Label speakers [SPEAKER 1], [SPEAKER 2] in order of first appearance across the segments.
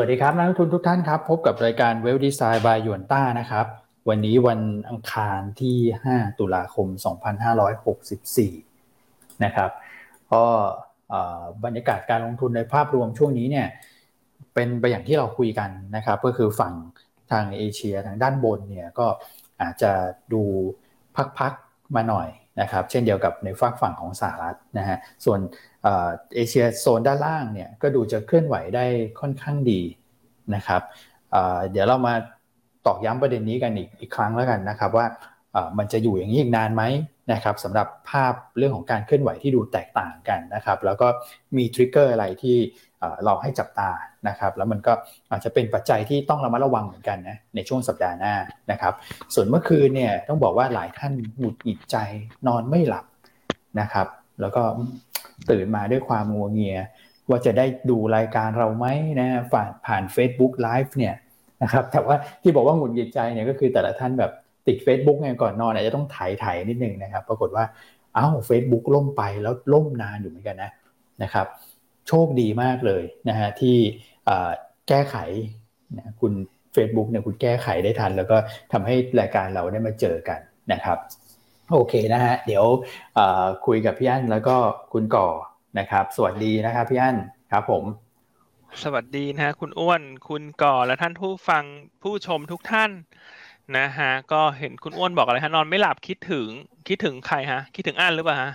[SPEAKER 1] วัสดีครับนักลงทุนทุกท่านครับ พบกับรายการเวลดีไซน์บายยวนต้านะครับ วันนี้วันอังคารที่ 5 ตุลาคม 2564 นะครับก็บรรยากาศการลงทุนในภาพรวมช่วงนี้เนี่ยเป็นไปอย่างที่เราคุยกันนะครับ ก็คือฝั่งทางเอเชียทางด้านบนเนี่ยก็อาจจะดูพักๆมาหน่อยนะครับ เช่นเดียวกับในฝั่งฝั่งของสหรัฐนะฮะส่วน เอเชียโซนด้านล่างเนี่ยก็ดูจะเคลื่อนไหวได้ค่อนข้างดีนะครับเดี๋ยวเรามาตอกย้ำประเด็นนี้กันอีกอีกครั้งแล้วกันนะครับว่ามันจะอยู่อย่างนี้อีกนานไหมนะครับสำหรับภาพเรื่องของการเคลื่อนไหวที่ดูแตกต่างกันนะครับแล้วก็มีทริกเกอร์อะไรที่เราให้จับตานะครับแล้วมันก็อาจจะเป็นปัจจัยที่ต้องระมัดระวังเหมือนกันนะในช่วงสัปดาห์หน้านะครับส่วนเมื่อคืนเนี่ยต้องบอกว่าหลายท่านหงุดหงิดใจนอนไม่หลับนะครับ แล้วก็ตื่นมาด้วยความงัวเงีย ว่าจะได้ดูรายการเราไหมนะผ่านผ่าน Facebook Live เนี่ยนะครับแต่ว่าที่บอกว่าหงุดหงิดใจเนี่ยก็คือแต่ละท่านแบบติด Facebook ไงก่อนนอนอาจจะต้องถ่ายถ่ายนิดนึงนะครับ ปรากฏว่าอ้าวเฟซบุ๊กล่มไปแล้วล่มนานอยู่เหมือนกันนะนะครับ โชคดีมากเลยนะฮะที่แก้ไขนะคุณ Facebook เนี่ยคุณแก้ไขได้ทัน แล้วก็ทำให้รายการเราได้มาเจอกันนะครับ โอเคนะฮะเดี๋ยวคุยกับพี่อั้นแล้วก็คุณก่อนะครับ สวัสดีนะครับพี่อั้นครับผม
[SPEAKER 2] สวัสดีนะฮะคุณอ้วนคุณก่อและท่านผู้ฟังผู้ชมทุกท่านนะฮะก็เห็นคุณอ้วนบอกอะไรฮะนอนไม่หลับคิดถึงคิดถึงใครฮะ คิดถึงอั้นหรือเปล่าฮะ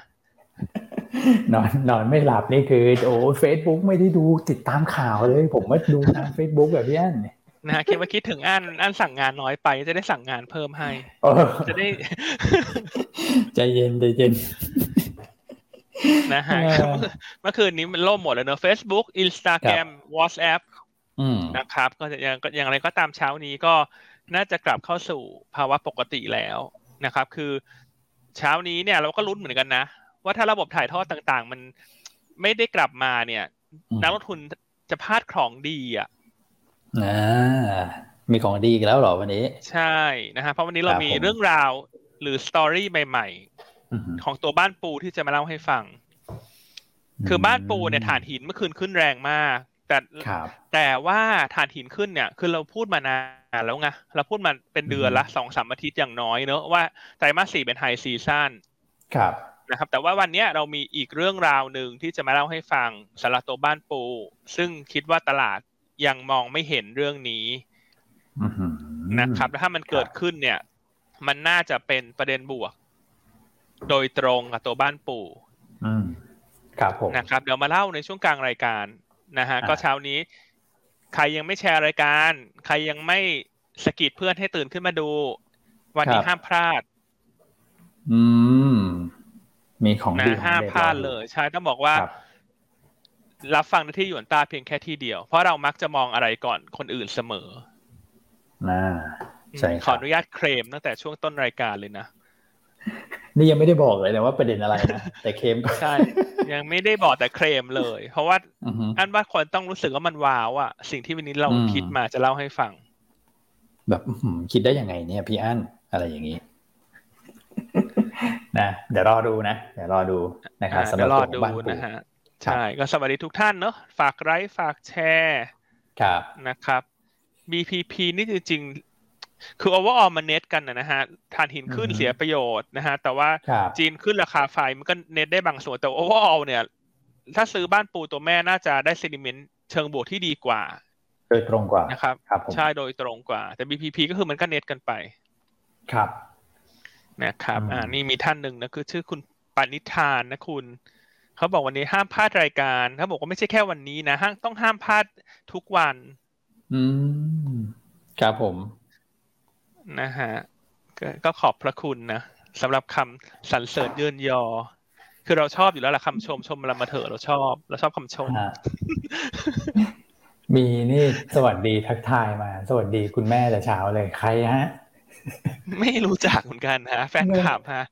[SPEAKER 1] นอนนอนไม่หลับนี่คือโอ้เฟซบุ๊กไม่ได้ดูติดตามข่าวเลย ผมว่าดูทางเฟซบุ๊กแบบพี่อั้น
[SPEAKER 2] นะฮะคิดว่าคิดถึงอันอันสั่งงานน้อยไป จะได้สั่งงานเพิ่มให้จะได้
[SPEAKER 1] ใจเย็นใจเย็น
[SPEAKER 2] นะฮะเมื่อคืนนี้มันล่มหมดเลยเนอะ Facebook Instagram WhatsApp นะครับ ก็อย่างอย่างไรก็ตามเช้านี้ก็น่าจะกลับเข้าสู่ภาวะปกติแล้วนะครับ คือเช้านี้เนี่ยเราก็ลุ้นเหมือนกันนะ ว่าถ้าระบบถ่ายทอดต่างๆ มันไม่ได้กลับมาเนี่ย นักลงทุนจะพลาดของดีอะ
[SPEAKER 1] อ่ามีของดีกันแล้วหรอวันนี้
[SPEAKER 2] ใช่นะฮะเพราะวันนี้เรามีเรื่องราวหรือสตอรี่ใหม่ๆ ของตัวบ้านปูที่จะมาเล่าให้ฟัง คือบ้านปูเนี่ยฐานหินเมื่อคืนขึ้นแรงมาก แต่แต่ว่าฐานหินขึ้นเนี่ย คือเราพูดมานานแล้วไงเราพูดมาเป็นเดือนละสองสามอาทิตย์อย่างน้อยเนอะว่าไตรมาสสี่เป็นไฮซีซั่น
[SPEAKER 1] ครับ
[SPEAKER 2] นะครับ แต่ว่าวันนี้เรามีอีกเรื่องราวหนึ่งที่จะมาเล่าให้ฟังสำหรับตัวบ้านปู ซึ่งคิดว่าตลาด ยังมองไม่เห็นเรื่องนี้นะครับแล้วถ้ามันเกิดขึ้นเนี่ย มันน่าจะเป็นประเด็นบวก โดยตรงกับตัวบ้านปู่
[SPEAKER 1] ครับผม
[SPEAKER 2] นะครับ เดี๋ยวมาเล่าในช่วงกลางรายการนะฮะก็เช้านี้ ใครยังไม่แชร์รายการ ใครยังไม่สกิดเพื่อนให้ตื่นขึ้นมาดู วันนี้ห้ามพลาด
[SPEAKER 1] อืมมีของดี
[SPEAKER 2] ห้ามพลาดเลย ใช่ต้องบอกว่า รับฟังที่หยวนตาเพียงแค่ที่เดียว เพราะเรามักจะมองอะไรก่อนคนอื่นเสมอ
[SPEAKER 1] น่าใช่
[SPEAKER 2] ขออนุญาตเคลมตั้งแต่ช่วงต้นรายการเลยนะ
[SPEAKER 1] นี่ยังไม่ได้บอกเลยนะว่าประเด็นอะไรนะ แต่เคลม
[SPEAKER 2] ใช่ ยังไม่ได้บอกแต่เคลมเลย เพราะว่าอันว่าคนต้องรู้สึกว่ามันว้าวอะสิ่งที่วันนี้เราคิดมาจะเล่าให้ฟัง
[SPEAKER 1] แบบคิดได้ยังไงเนี่ยพี่อั้นอะไรอย่างนี้นะเดี๋ยวรอดูนะเดี๋ยวรอดูนะครับ
[SPEAKER 2] สำหรับตัวบ้านปูนะฮะ ใช่ก็สวัสดีทุกท่านเนอะฝากไลค์ฝากแชร์
[SPEAKER 1] ครับ
[SPEAKER 2] นะครับ BPP นี่จริงๆคือ overall มันเน็ตกันนะฮะฐานหินขึ้นเสียประโยชน์นะฮะ แต่ว่าจีนขึ้นราคาไฟมันก็เน็ตได้บางส่วนแต่ overall เนี่ย ถ้าซื้อบ้านปูตัวแม่น่าจะได้เซนิเมนต์เชิงบวกที่ดีกว่า
[SPEAKER 1] โดยตรงกว่า
[SPEAKER 2] นะครับใช่โดยตรงกว่า แต่ BPP ก็คือมันก็เน็ตกันไป
[SPEAKER 1] ครับ
[SPEAKER 2] นะครับ อ่านี่มีท่านหนึ่งนะคือชื่อคุณปณิธานนะคุณ เขาบอกวันนี้ห้ามพลาดรายการเขาบอกว่าไม่ใช่แค่วันนี้นะห้างต้องห้ามพลาดทุกวัน
[SPEAKER 1] อืมครับผม
[SPEAKER 2] นะฮะก็ขอบพระคุณนะสำหรับคำสรรเสริญเยินยอ คือเราชอบอยู่แล้วล่ะคำชมชมเรามาเถอะเราชอบเราชอบคำชม
[SPEAKER 1] มีนี่สวัสดีทักทายมา สวัสดีคุณแม่แต่เช้าเลยใครฮะ
[SPEAKER 2] ไม่รู้จักเหมือนกันฮะ แฟนคลับฮะ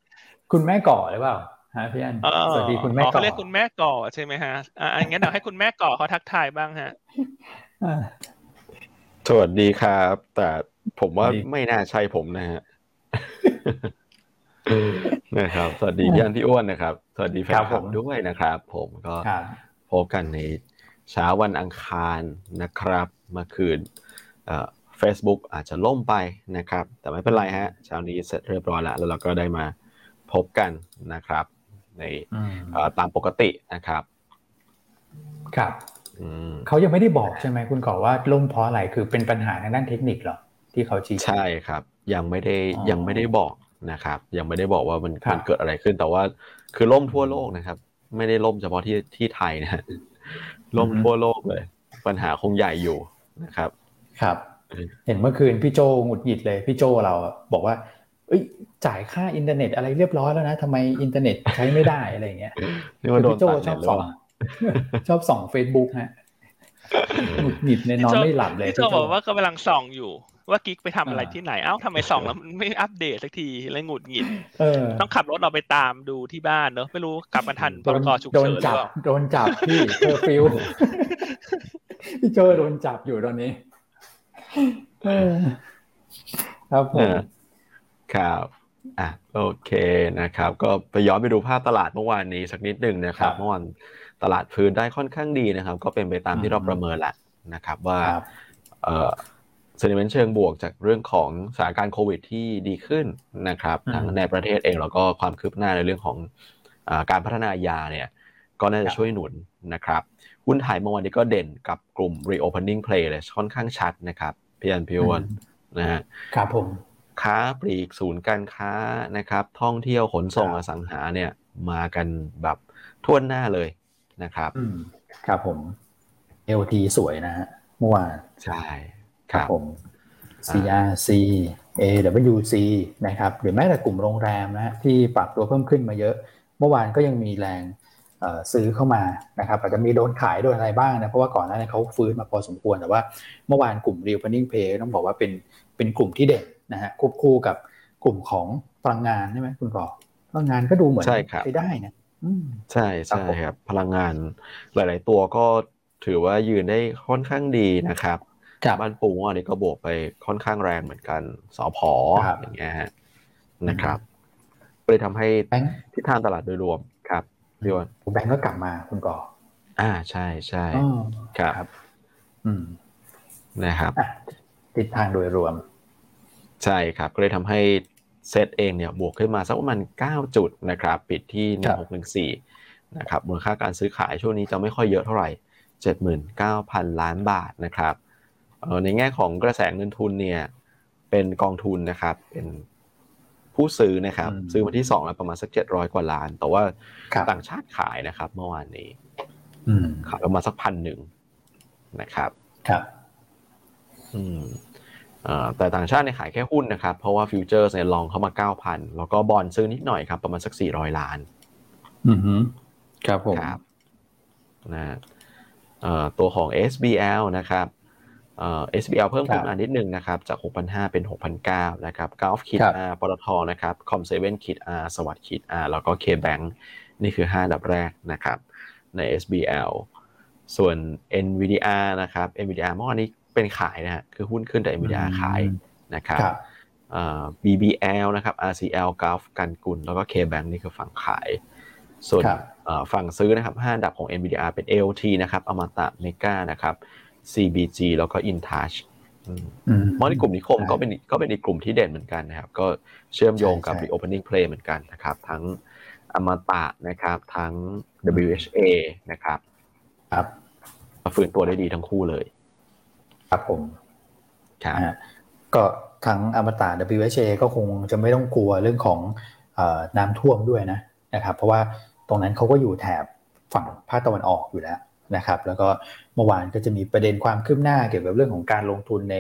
[SPEAKER 1] คุณแม่ก่อหรือเปล่า ฮะพี่อันสวัสดีคุณแม่ก่อ
[SPEAKER 2] เขาเรียกคุณแม่ก่อใช่ไหมฮะอ่างั้นเดี๋ยวให้คุณแม่ก่อเขาทักทายบ้างฮะ
[SPEAKER 3] สวัสดีครับ แต่ผมว่าไม่น่าใช่ผมนะฮะนะครับ สวัสดีพี่อันพี่อ้วนนะครับ สวัสดีแฟนคลับด้วยนะครับ ผมก็พบกันในเช้าวันอังคารนะครับ เมื่อคืนเอ่อ Facebook อาจจะล่มไปนะครับ แต่ไม่เป็นไรฮะเช้านี้เสร็จเรียบร้อยแล้ว แล้วเราก็ได้มาพบกันนะครับ ในตามปกตินะครับ
[SPEAKER 1] ครับเขายังไม่ได้บอกใช่ไหมคุณก่อว่าล่มเพราะอะไรคือเป็นปัญหาทางด้านเทคนิคเหรอที่เขาชี้
[SPEAKER 3] ใช่ครับ ยังไม่ได้ยังไม่ได้บอกนะครับ ยังไม่ได้บอกว่ามันมันเกิดอะไรขึ้นแต่ว่า คือล่มทั่วโลกนะครับ ไม่ได้ล่มเฉพาะที่ที่ไทยนะล่มทั่วโลกเลย ปัญหาคงใหญ่อยู่นะครับ
[SPEAKER 1] ครับ เห็นเมื่อคืนพี่โจหงุดหงิดเลย พี่โจเราบอกว่า เอ้ยจ่ายค่าอินเทอร์เน็ตอะไรเรียบร้อยแล้วนะทำไมอินเทอร์เน็ตใช้ไม่ได้อะไรเงี้ยพี่โจชอบส่องชอบส่องเฟซบุ๊กฮะหงุดหงิดในนอนไม่หลับเลย
[SPEAKER 2] พี่โจบอกว่ากำลังส่องอยู่ว่ากิ๊กไปทำอะไรที่ไหน เอ้าทำไมส่องแล้วไม่อัปเดตสักทีเลยหงุดหงิดต้องขับรถเราไปตามดูที่บ้านเนอะไม่รู้กลับมาทันพรกฉุกเฉินหรือเปล่า
[SPEAKER 1] โดนจับพี่เธอฟิวพี่โจโดนจับอยู่ตอนนี้ครับผม
[SPEAKER 3] ครับอะโอเคนะครับ ก็ไปย้อนไปดูภาพตลาดเมื่อวานนี้สักนิดหนึ่งนะครับเมื่อวานตลาดพื้นได้ค่อนข้างดีนะครับ ก็เป็นไปตามที่เราประเมินแหละนะครับ ว่าเอ่อเซนิเมนต์เชิงบวกจากเรื่องของสถานการณ์โควิดที่ดีขึ้นนะครับทั้งในประเทศเองแล้วก็ความคืบหน้าในเรื่องของอการพัฒนายาเนี่ยก็น่าจะช่วยหนุนนะครับหุ้นไทยเมื่อวานนี้ก็เด่นกับกลุ่ม reopening play เลยค่อนข้างชัดนะครับพี่อันพี่วันนะฮะ
[SPEAKER 1] ครับผม
[SPEAKER 3] ค้าปลีกศูนย์การค้านะครับ ท่องเที่ยวขนส่งอสังหาเนี่ย มากันแบบท่วนหน้าเลยนะครับ
[SPEAKER 1] ครับผม LT สวยนะฮะเมื่อวาน
[SPEAKER 3] ใช่
[SPEAKER 1] ครับผม CRC AWC นะครับ หรือแม้แต่กลุ่มโรงแรมนะที่ปรับตัวเพิ่มขึ้นมาเยอะ เมื่อวานก็ยังมีแรงซื้อเข้ามานะครับอาจจะมีโดนขายโดนอะไรบ้างนะ เพราะว่าก่อนหน้านี้เขาฟื้นมาพอสมควรแต่ว่าเมื่อวานกลุ่ม Real Funding Pay ต้องบอกว่าเป็นเป็นกลุ่มที่เด่น นะฮะควบคู่กับกลุ่มของพลังงานใช่ไหมคุณกอพลังงานก็ดูเหมือนใช้ได้นะ
[SPEAKER 3] ใช่ใช่ครับ พลังงานหลาย ๆ ตัวก็ถือว่ายืนได้ค่อนข้างดีนะครับบ้านปูอันนี้ก็บวกไปค่อนข้างแรงเหมือนกันสอพออย่างเงี้ยฮะนะครับเลยทำให้ทิศทางตลาดโดยรวมครับพี่วัน
[SPEAKER 1] แบงก์ก็กลับมาคุณก่อ
[SPEAKER 3] อ่าใช่ใช่ครับ
[SPEAKER 1] อืม
[SPEAKER 3] นะครับ
[SPEAKER 1] ทิศทางโดยรวม
[SPEAKER 3] ใช่ครับ ก็เลยทำให้เซตเองเนี่ยบวกขึ้นมาสักประมาณ 9 จุดนะครับ ปิดที่ 1614 นะครับมูลค่าการซื้อขายช่วงนี้จะไม่ค่อยเยอะเท่าไหร่ 79,000 ล้านบาทนะครับในแง่ของกระแสเงินทุนเนี่ยเป็นกองทุนนะครับ เป็นผู้ซื้อนะครับ ซื้อมาที่สองแล้วประมาณสักเจ็ดร้อยกว่าล้าน แต่ว่าต่างชาติขายนะครับ เมื่อวานนี้ขายประมาณสักพันหนึ่งนะครับ
[SPEAKER 1] ครับ
[SPEAKER 3] อืม แต่ต่างชาติเนี่ยขายแค่หุ้นนะครับ เพราะว่า future เนี่ยลองเข้ามาเก้าพันแล้วก็บอนด์ซื้อนิดหน่อยครับ ประมาณสักสี่ร้อยล้าน
[SPEAKER 1] อือฮึครับผม
[SPEAKER 3] ครับนะตัวของ SBL นะครับเอ่อ SBL เพิ่มขึ้นมานิดนึงนะครับ จาก 6,500 เป็น 6,900 นะครับ GULF คิดอาร์ปตทนะครับคอมเซเว่นคิดอาร์สวัสดิ์คิดอาร์แล้วก็เคแบงนี่คือ 5 ดับแรกนะครับ ใน SBL ส่วน NVDR นะครับ NVDR เมื่อวานนี้ เป็นขายนะฮะคือหุ้นขึ้นแต่ NVDR ขายนะครับ BBL นะครับ RCL Gulf กันกุล แล้วก็ KBank นี่คือฝั่งขาย ส่วนฝั่งซื้อนะครับ5ดับของ NVDR เป็น AOT นะครับอมตะเมกานะครับ CBG แล้วก็ InTouch มอในกลุ่มนิคมก็เป็นก็เป็นอีกกลุ่มที่เด่นเหมือนกันนะครับ ก็เชื่อมโยงกับ Reopening Play เหมือนกันนะครับ ทั้งอมตะนะครับ ทั้ง WHA นะครับ
[SPEAKER 1] ครับ
[SPEAKER 3] ฝืนตัวได้ดีทั้งคู่เลย
[SPEAKER 1] ครับผม
[SPEAKER 3] ครับ
[SPEAKER 1] ก็ทั้งอมตะ WHA ก็คงจะไม่ต้องกลัวเรื่องของน้ำท่วมด้วยนะนะครับ เพราะว่าตรงนั้นเขาก็อยู่แถบฝั่งภาคตะวันออกอยู่แล้วนะครับ แล้วก็เมื่อวานก็จะมีประเด็นความคืบหน้าเกี่ยวกับเรื่องของการลงทุนใน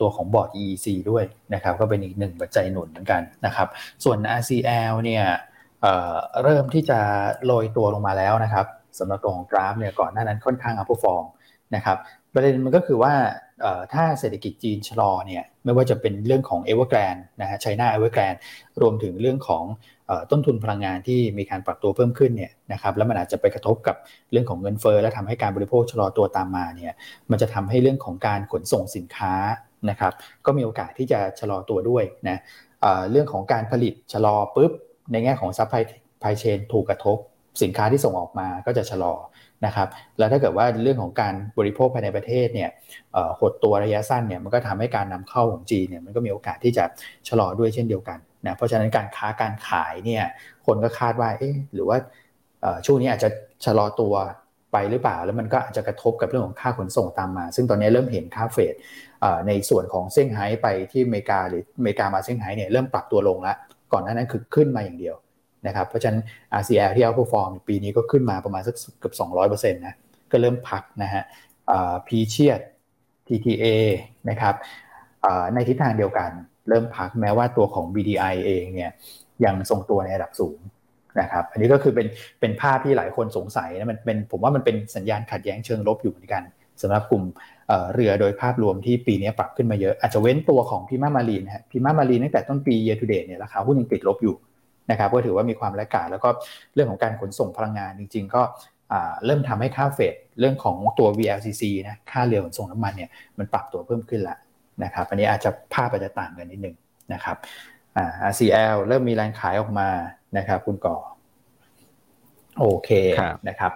[SPEAKER 1] ตัวของบอร์ด EEC ด้วยนะครับ ก็เป็นอีกหนึ่งปัจจัยหนุนเหมือนกันนะครับ ส่วน RCL เนี่ยเริ่มที่จะโรยตัวลงมาแล้วนะครับสำหรับตัวของกราฟเนี่ยก่อนหน้านั้นค่อนข้าง outperform นะครับ ประเด็นมันก็คือว่าถ้าเศรษฐกิจจีนชะลอเนี่ยไม่ว่าจะเป็นเรื่องของเอเวอร์แกรนนะฮะ China Evergrande รวมถึงเรื่องของต้นทุนพลังงานที่มีการปรับตัวเพิ่มขึ้นเนี่ยนะครับแล้วมันอาจจะไปกระทบกับเรื่องของเงินเฟ้อและทำให้การบริโภคชะลอตัวตามมาเนี่ยมันจะทำให้เรื่องของการขนส่งสินค้านะครับก็มีโอกาสที่จะชะลอตัวด้วยนะเรื่องของการผลิตชะลอปุ๊บในแง่ของ supply chain ถูกกระทบสินค้าที่ส่งออกมาก็จะชะลอ นะครับแล้วถ้าเกิดว่าเรื่องของการบริโภคภายในประเทศเนี่ยหดตัวระยะสั้นเนี่ยมันก็ทำให้การนำเข้าของจีนเนี่ยมันก็มีโอกาสที่จะชะลอด้วยเช่นเดียวกันนะเพราะฉะนั้นการค้าการขายเนี่ยคนก็คาดว่าเอ๊ะหรือว่าช่วงนี้อาจจะชะลอตัวไปหรือเปล่า แล้วมันก็อาจจะกระทบกับเรื่องของค่าขนส่งตามมา ซึ่งตอนนี้เริ่มเห็นค่าเฟดในส่วนของเซี่ยงไฮ้ไปที่อเมริกาหรืออเมริกามาเซี่ยงไฮ้เนี่ยเริ่มปรับตัวลงแล้วก่อนหน้านั้นคือขึ้นมาอย่างเดียว นะครับเพราะฉะนั้น RCL ที่เอาพอฟอร์มปีนี้ก็ขึ้นมาประมาณสักเกือบ200%นะก็เริ่มพักนะฮะพีเชียด TTA นะครับในทิศทางเดียวกันเริ่มพักแม้ว่าตัวของ BDI เองเนี่ยยังทรงตัวในระดับสูงนะครับอันนี้ก็คือเป็นเป็นภาพที่หลายคนสงสัยนะมันเป็นผมว่ามันเป็นสัญญาณขัดแย้งเชิงลบอยู่เหมือนกันสำหรับกลุ่มเรือโดยภาพรวมที่ปีนี้ปรับขึ้นมาเยอะ อาจจะเว้นตัวของพิมามารีนะฮะพิมามารีตั้งแต่ต้นปี year to date เนี่ยราคาหุ้นยังติดลบอยู่ นะครับก็ถือว่ามีความแลกกาแล้วก็เรื่องของการขนส่งพลังงานจริง ๆ ก็เริ่มทำให้ค่าเฟดเรื่องของตัว VLCC นะค่าเรือขนส่งน้ำมันเนี่ยมันปรับตัวเพิ่มขึ้นละนะครับอันนี้อาจจะภาพอาจจะต่างกันนิดนึงนะครับอ่า RCL เริ่มมีแรงขายออกมานะครับ คุณก่อโอเคนะครับ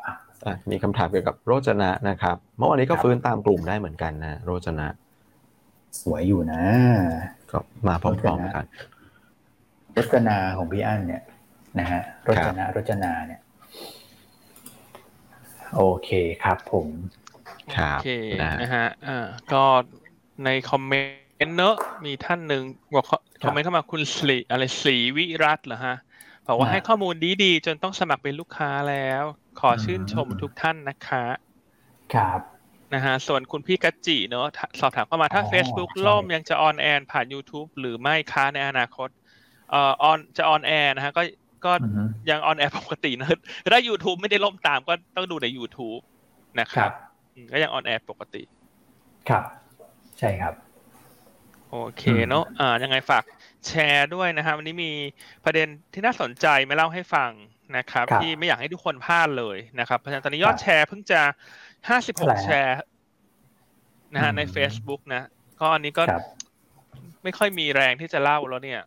[SPEAKER 3] มีคำถามเกี่ยวกับโรจนะนะครับ เมื่อวานนี้ก็ฟื้นตามกลุ่มได้เหมือนกันนะ โรจนะ
[SPEAKER 1] สวยอยู่นะ
[SPEAKER 3] ก็มาพร้อมๆกัน
[SPEAKER 1] รจนาของพี่อั้นเนี่ยนะฮะรจนารจนาเนี่ยโอเคครับผม
[SPEAKER 2] โอเคนะฮะอ่าก็ในคอมเมนต์เนอะมีท่านหนึ่งบอกคอมเมนต์เข้ามาคุณสลีอะไรสีวิรัตเหรอฮะบอกว่าให้ข้อมูลดีๆ จนต้องสมัครเป็นลูกค้าแล้ว ขอชื่นชมทุกท่านนะคะ
[SPEAKER 1] ครับ
[SPEAKER 2] นะฮะส่วนคุณพี่กัจจิเนอะสอบถามเข้ามาถ้า Facebook ล่มยังจะ on air ผ่าน YouTube หรือไม่คะในอนาคต เอ่อ on จะ on air นะฮะก็ก็ยัง on air ปกตินะถ้า YouTube ไม่ได้ล่มตามก็ต้องดูใน YouTube นะครับก็ยัง on air ปกติ
[SPEAKER 1] ครับ ใช่ครับ
[SPEAKER 2] โอเคเนาะอ่ายังไงฝากแชร์ด้วยนะครับวันนี้มีประเด็นที่น่าสนใจมาเล่าให้ฟังนะครับ ที่ไม่อยากให้ทุกคนพลาดเลยนะครับเพราะฉะนั้นตอนนี้ยอดแชร์เพิ่งจะห้าสิบหกแชร์นะฮะใน Facebook นะก็อันนี้ก็ไม่ค่อยมีแรงที่จะเล่าแล้วเนี่ย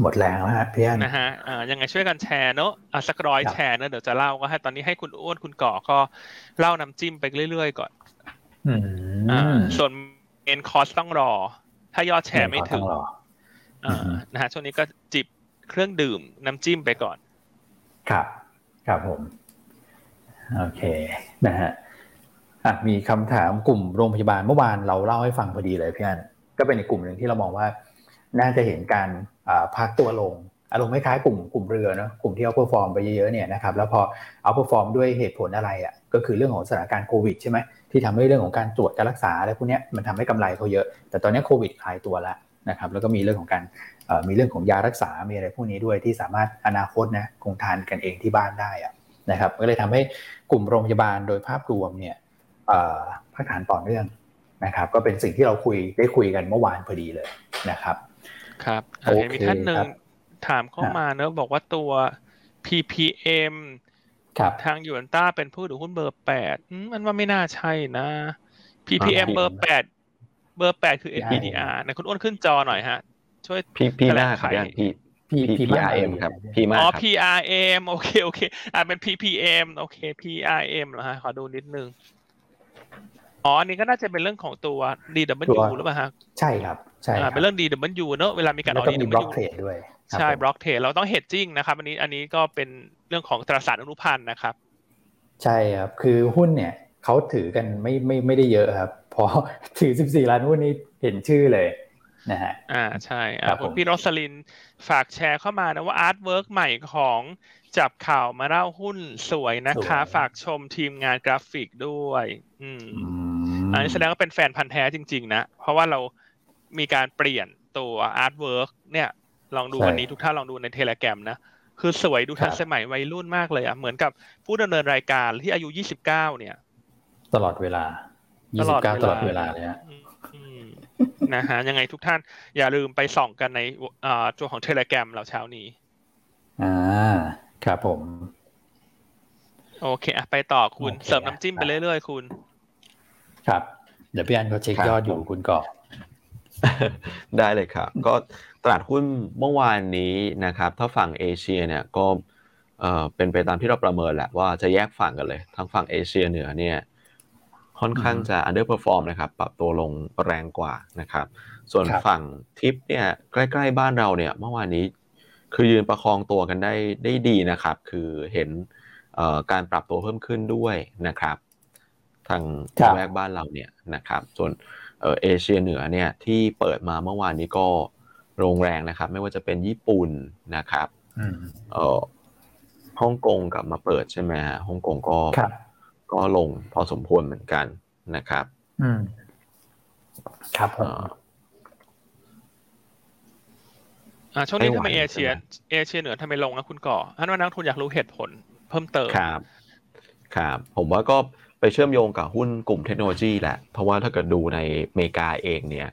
[SPEAKER 1] หมดแรงแล้วฮะพี่อัน
[SPEAKER 2] นะฮะอ่ายังไงช่วยกันแชร์เนอะอะสักร้อยแชร์เนอะเดี๋ยวจะเล่าก็ให้ตอนนี้ให้คุณอ้วนคุณก่อก็เล่าน้ำจิ้มไปเรื่อยๆก่อนอ่าส่วนเอ็นคอสต้องรอ ถ้ายอดแชร์ไม่ถึงอ่านะฮะช่วงนี้ก็จิบเครื่องดื่มน้ำจิ้มไปก่อน
[SPEAKER 1] ครับ ครับผม โอเค นะฮะอะมีคำถามกลุ่มโรงพยาบาลเมื่อวานเราเล่าให้ฟังพอดีเลยพี่อันก็เป็นอีกกลุ่มหนึ่งที่เรามองว่า น่าจะเห็นการ พักตัวลงอารมณ์คล้ายๆกลุ่มกลุ่มเรือเนาะกลุ่มที่ outperform ไปเยอะๆเนี่ยนะครับแล้วพอ outperform ด้วยเหตุผลอะไรอะก็คือเรื่องของสถานการณ์โควิดใช่ไหมที่ทำให้เรื่องของการตรวจการรักษาอะไรพวกนี้มันทำให้กำไรเขาเยอะ แต่ตอนนี้โควิดคลายตัวแล้วนะครับแล้วก็มีเรื่องของการมีเรื่องของยารักษา มีอะไรพวกนี้ด้วยที่สามารถอนาคตนะคงทานกันเองที่บ้านได้อะนะครับก็เลยทำให้กลุ่มโรงพยาบาลโดยภาพรวมเนี่ยพักฐานต่อเนื่องนะครับก็เป็นสิ่งที่เราคุยได้คุยกันเมื่อวานพอดีเลยนะครับ
[SPEAKER 2] ครับเห็นมีท่านหนึ่งถามเข้ามาเนอะบอกว่าตัว PPM
[SPEAKER 1] ครับ
[SPEAKER 2] ทางยูนต้าเป็นผู้ถือหุ้นเบอร์แปดมันว่าไม่น่าใช่นะ PPM เบอร์แปดเบอร์แปดคือ NPDR นะคุณอ้วนขึ้นจอหน่อยฮะ ช่วย
[SPEAKER 3] พี่พี่มากครับพี่พี่พี่ PRM ครับพี่มากอ๋อ
[SPEAKER 2] PRM โอเคโอเค อ่าเป็น PRM โอเค PRM เหรอฮะ ขอดูนิดนึง อ๋ออันนี้ก็น่าจะเป็นเรื่องของตัว DW หรือเปล่าฮะ
[SPEAKER 1] ใช่ครับ ใช่
[SPEAKER 2] เป็นเรื่อง DW เนอะเวลามีการอ
[SPEAKER 1] อก DW block tradeด้วย
[SPEAKER 2] ใช่ block trade เราต้อง hedging นะครับอันนี้อันนี้ก็เป็นเรื่องของตราสารอนุพันธ์นะครับ
[SPEAKER 1] ใช่ครับคือหุ้นเนี่ยเขาถือกันไม่ไม่ไม่ได้เยอะครับพอถือ 14 ล้านหุ้นนี้เห็นชื่อเลยนะฮะ
[SPEAKER 2] อ่าใช่อ่าคุณพี่รสลินฝากแชร์เข้ามานะว่า artwork ใหม่ของจับข่าวมาเล่าหุ้นสวยนะคะ ฝากชมทีมงานกราฟิกด้วย อืมอันนี้แสดงว่าเป็นแฟนพันธุ์แท้จริง ๆ นะ เพราะว่าเรา มีการเปลี่ยนตัว artwork เนี่ย ลองดูวันนี้ทุกท่านลองดูใน Telegram นะ คือสวยดูทันสมัยวัยรุ่นมากเลยอะ เหมือนกับผู้ดำเนินรายการที่อายุยี่สิบเก้าเนี่ย
[SPEAKER 1] ตลอดเวลาตลอดตลอดเวลาเลยฮะ
[SPEAKER 2] นะฮะยังไงทุกท่านอย่าลืมไปส่องกันในตัวของเทเลแกรมเราเช้านี้
[SPEAKER 1] อ่า ครับผม
[SPEAKER 2] โอเคอะไปต่อคุณเสริมน้ำจิ้มไปเรื่อยๆ คุณ
[SPEAKER 1] ครับ เดี๋ยวพี่อันเขาเช็คยอดอยู่คุณก่อ
[SPEAKER 3] ได้เลยครับ ก็ตลาดหุ้นเมื่อวานนี้นะครับ ถ้าฝั่งเอเชียเนี่ยก็เอ่อเป็นไปตามที่เราประเมินแหละว่าจะแยกฝั่งกันเลยทางฝั่งเอเชียเหนือเนี่ยค่อนข้างจะ underperform นะครับ ปรับตัวลงแรงกว่านะครับ ส่วนฝั่งทิปเนี่ยใกล้ๆบ้านเราเนี่ยเมื่อวานนี้คือยืนประคองตัวกันได้ได้ดีนะครับ คือเห็นการปรับตัวเพิ่มขึ้นด้วยนะครับ ทางแวกบ้านเราเนี่ยนะครับ ส่วน เอเชียเหนือเนี่ยที่เปิดมาเมื่อวานนี้ก็โรงแรงนะครับ ไม่ว่าจะเป็นญี่ปุ่นนะครับเออฮ่องกงกลับมาเปิดใช่ไหมฮะฮ่องกงก็ก็ลงพอสมควรเหมือนกันนะครับ
[SPEAKER 1] อืมครับผม
[SPEAKER 2] อ่าช่วงนี้ทำไมเอเชีย เอเชียเหนือทำไมลงนะคุณก่อท่านว่านักทุนอยากรู้เหตุผลเพิ่มเติม
[SPEAKER 3] ครับ ครับ ผมว่าก็ ไปเชื่อมโยงกับหุ้นกลุ่มเทคโนโลยีแหละ เพราะว่าถ้าเกิดดูในอเมริกาเองเนี่ย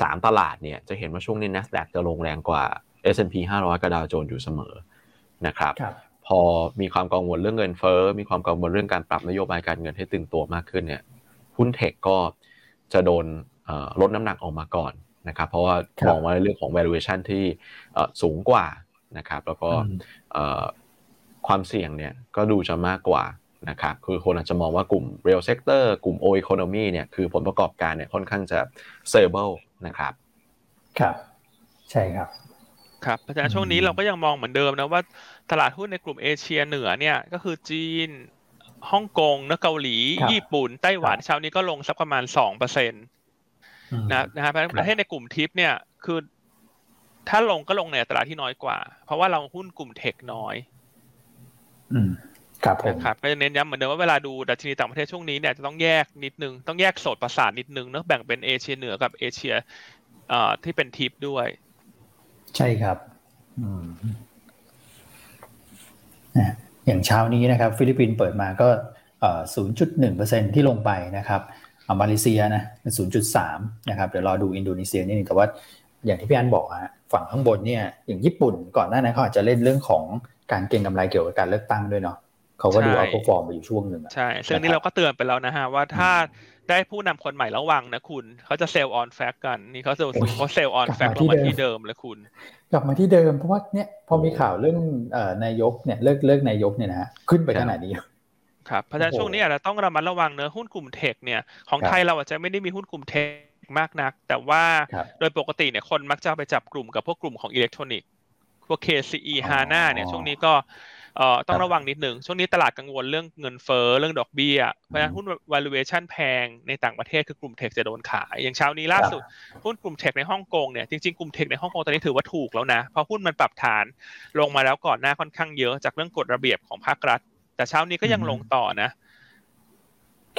[SPEAKER 3] สามตลาดเนี่ยจะเห็นว่าช่วงนี้ NASDAQ จะลงแรงกว่า S&P 500กับดาวโจนส์อยู่เสมอนะครับรบพอมีความกังวลเรื่องเงินเฟ้อ มีความกังวลเรื่องการปรับนโยบายการเงินให้ตึงตัวมากขึ้นเนี่ยหุ้นเทคก็จะโดนลดน้ำหนักออกมาก่อนนะครับ เพราะว่ามองว่าเรื่องของ valuation ที่สูงกว่านะครับ แล้วก็ความเสี่ยงเนี่ยก็ดูจะมากกว่า นะครับคือคนอาจจะมองว่ากลุ่ม real sector กลุ่ม o economy เนี่ยคือผลประกอบการเนี่ยค่อนข้างจะ stable นะครับ
[SPEAKER 1] ครับใช่ครับ
[SPEAKER 2] ครับเพราะฉะนั้นช่วงนี้เราก็ยังมองเหมือนเดิมนะว่าตลาดหุ้นในกลุ่มเอเชียเหนือเนี่ยก็คือจีนฮ่องกงนะเกาหลี ญี่ปุ่น ไต้หวันเช้านี้ก็ลงสักประมาณสองเปอร์เซ็นต์นะนะครับประเทศในกลุ่มทิปเนี่ยคือ ถ้าลงก็ลงในอัตราที่น้อยกว่า เพราะว่าเราหุ้นกลุ่ม tech น้อย
[SPEAKER 1] อืม ครับผม
[SPEAKER 2] ครับก็จะเน้นย้ำเหมือนเดิมว่าเวลาดูดัชนีต่างประเทศช่วงนี้เนี่ยจะต้องแยกนิดนึง ต้องแยกโสตประสาทนิดนึงเนอะแบ่งเป็นเอเชียเหนือกับเอเชียอ่าที่เป็นทิปด้วย
[SPEAKER 1] ใช่ครับอืมอย่างเช้านี้นะครับ ฟิลิปปินส์เปิดมาก็ 0.1%ที่ลงไปนะครับมาเลเซียนะ0.3 นะครับ เดี๋ยวรอดูอินโดนีเซียนิดนึงแต่ว่าอย่างที่พี่อันบอกฮะฝั่งข้างบนเนี่ยอย่างญี่ปุ่นก่อนหน้านั้นเขาอาจจะเล่นเรื่องของการเก็งกำไรเกี่ยวกับการเลือกตั้งด้วยเนาะ เขาก็ดู outperform ไปอยู่ช่วงหนึ่ง
[SPEAKER 2] ใช่ ซึ่งนี้เราก็เตือนไปแล้วนะฮะ ว่าถ้าได้ผู้นำคนใหม่ระวังนะคุณ เขาจะ sell on fact กัน นี่เขา sell เขา sell on fact ลงมาที่เดิมเลยคุณ
[SPEAKER 1] กลับมาที่เดิมเพราะว่าเนี่ยพอมีข่าวเรื่องนายกเนี่ยเลือกเลือกนายกเนี่ยนะฮะขึ้นไปขนาดนี้
[SPEAKER 2] ครับเพราะฉะนั้นช่วงนี้อาจจะต้องระมัดระวังเนอะหุ้นกลุ่ม tech เนี่ยของไทยเราอาจจะไม่ได้มีหุ้นกลุ่มเทคมากนัก แต่ว่าโดยปกติเนี่ยคนมักจะไปจับกลุ่มกับพวกกลุ่มของอิเล็กทรอนิกส์พวก KCE HANA เนี่ยช่วงนี้ก็ เอ่อต้องระวังนิดหนึ่งช่วงนี้ตลาดกังวลเรื่องเงินเฟ้อเรื่องดอกเบี้ยเพราะฉะนั้นหุ้น valuation แพงในต่างประเทศคือกลุ่มเทคจะโดนขาย อย่างเช้านี้ล่าสุดหุ้นกลุ่มเทคในฮ่องกงเนี่ยจริงๆกลุ่มเทคในฮ่องกงตอนนี้ถือว่าถูกแล้วนะเพราะหุ้นมันปรับฐานลงมาแล้วก่อนหน้าค่อนข้างเยอะจากเรื่องกฎระเบียบของภาครัฐ แต่เช้านี้ก็ยังลงต่อนะ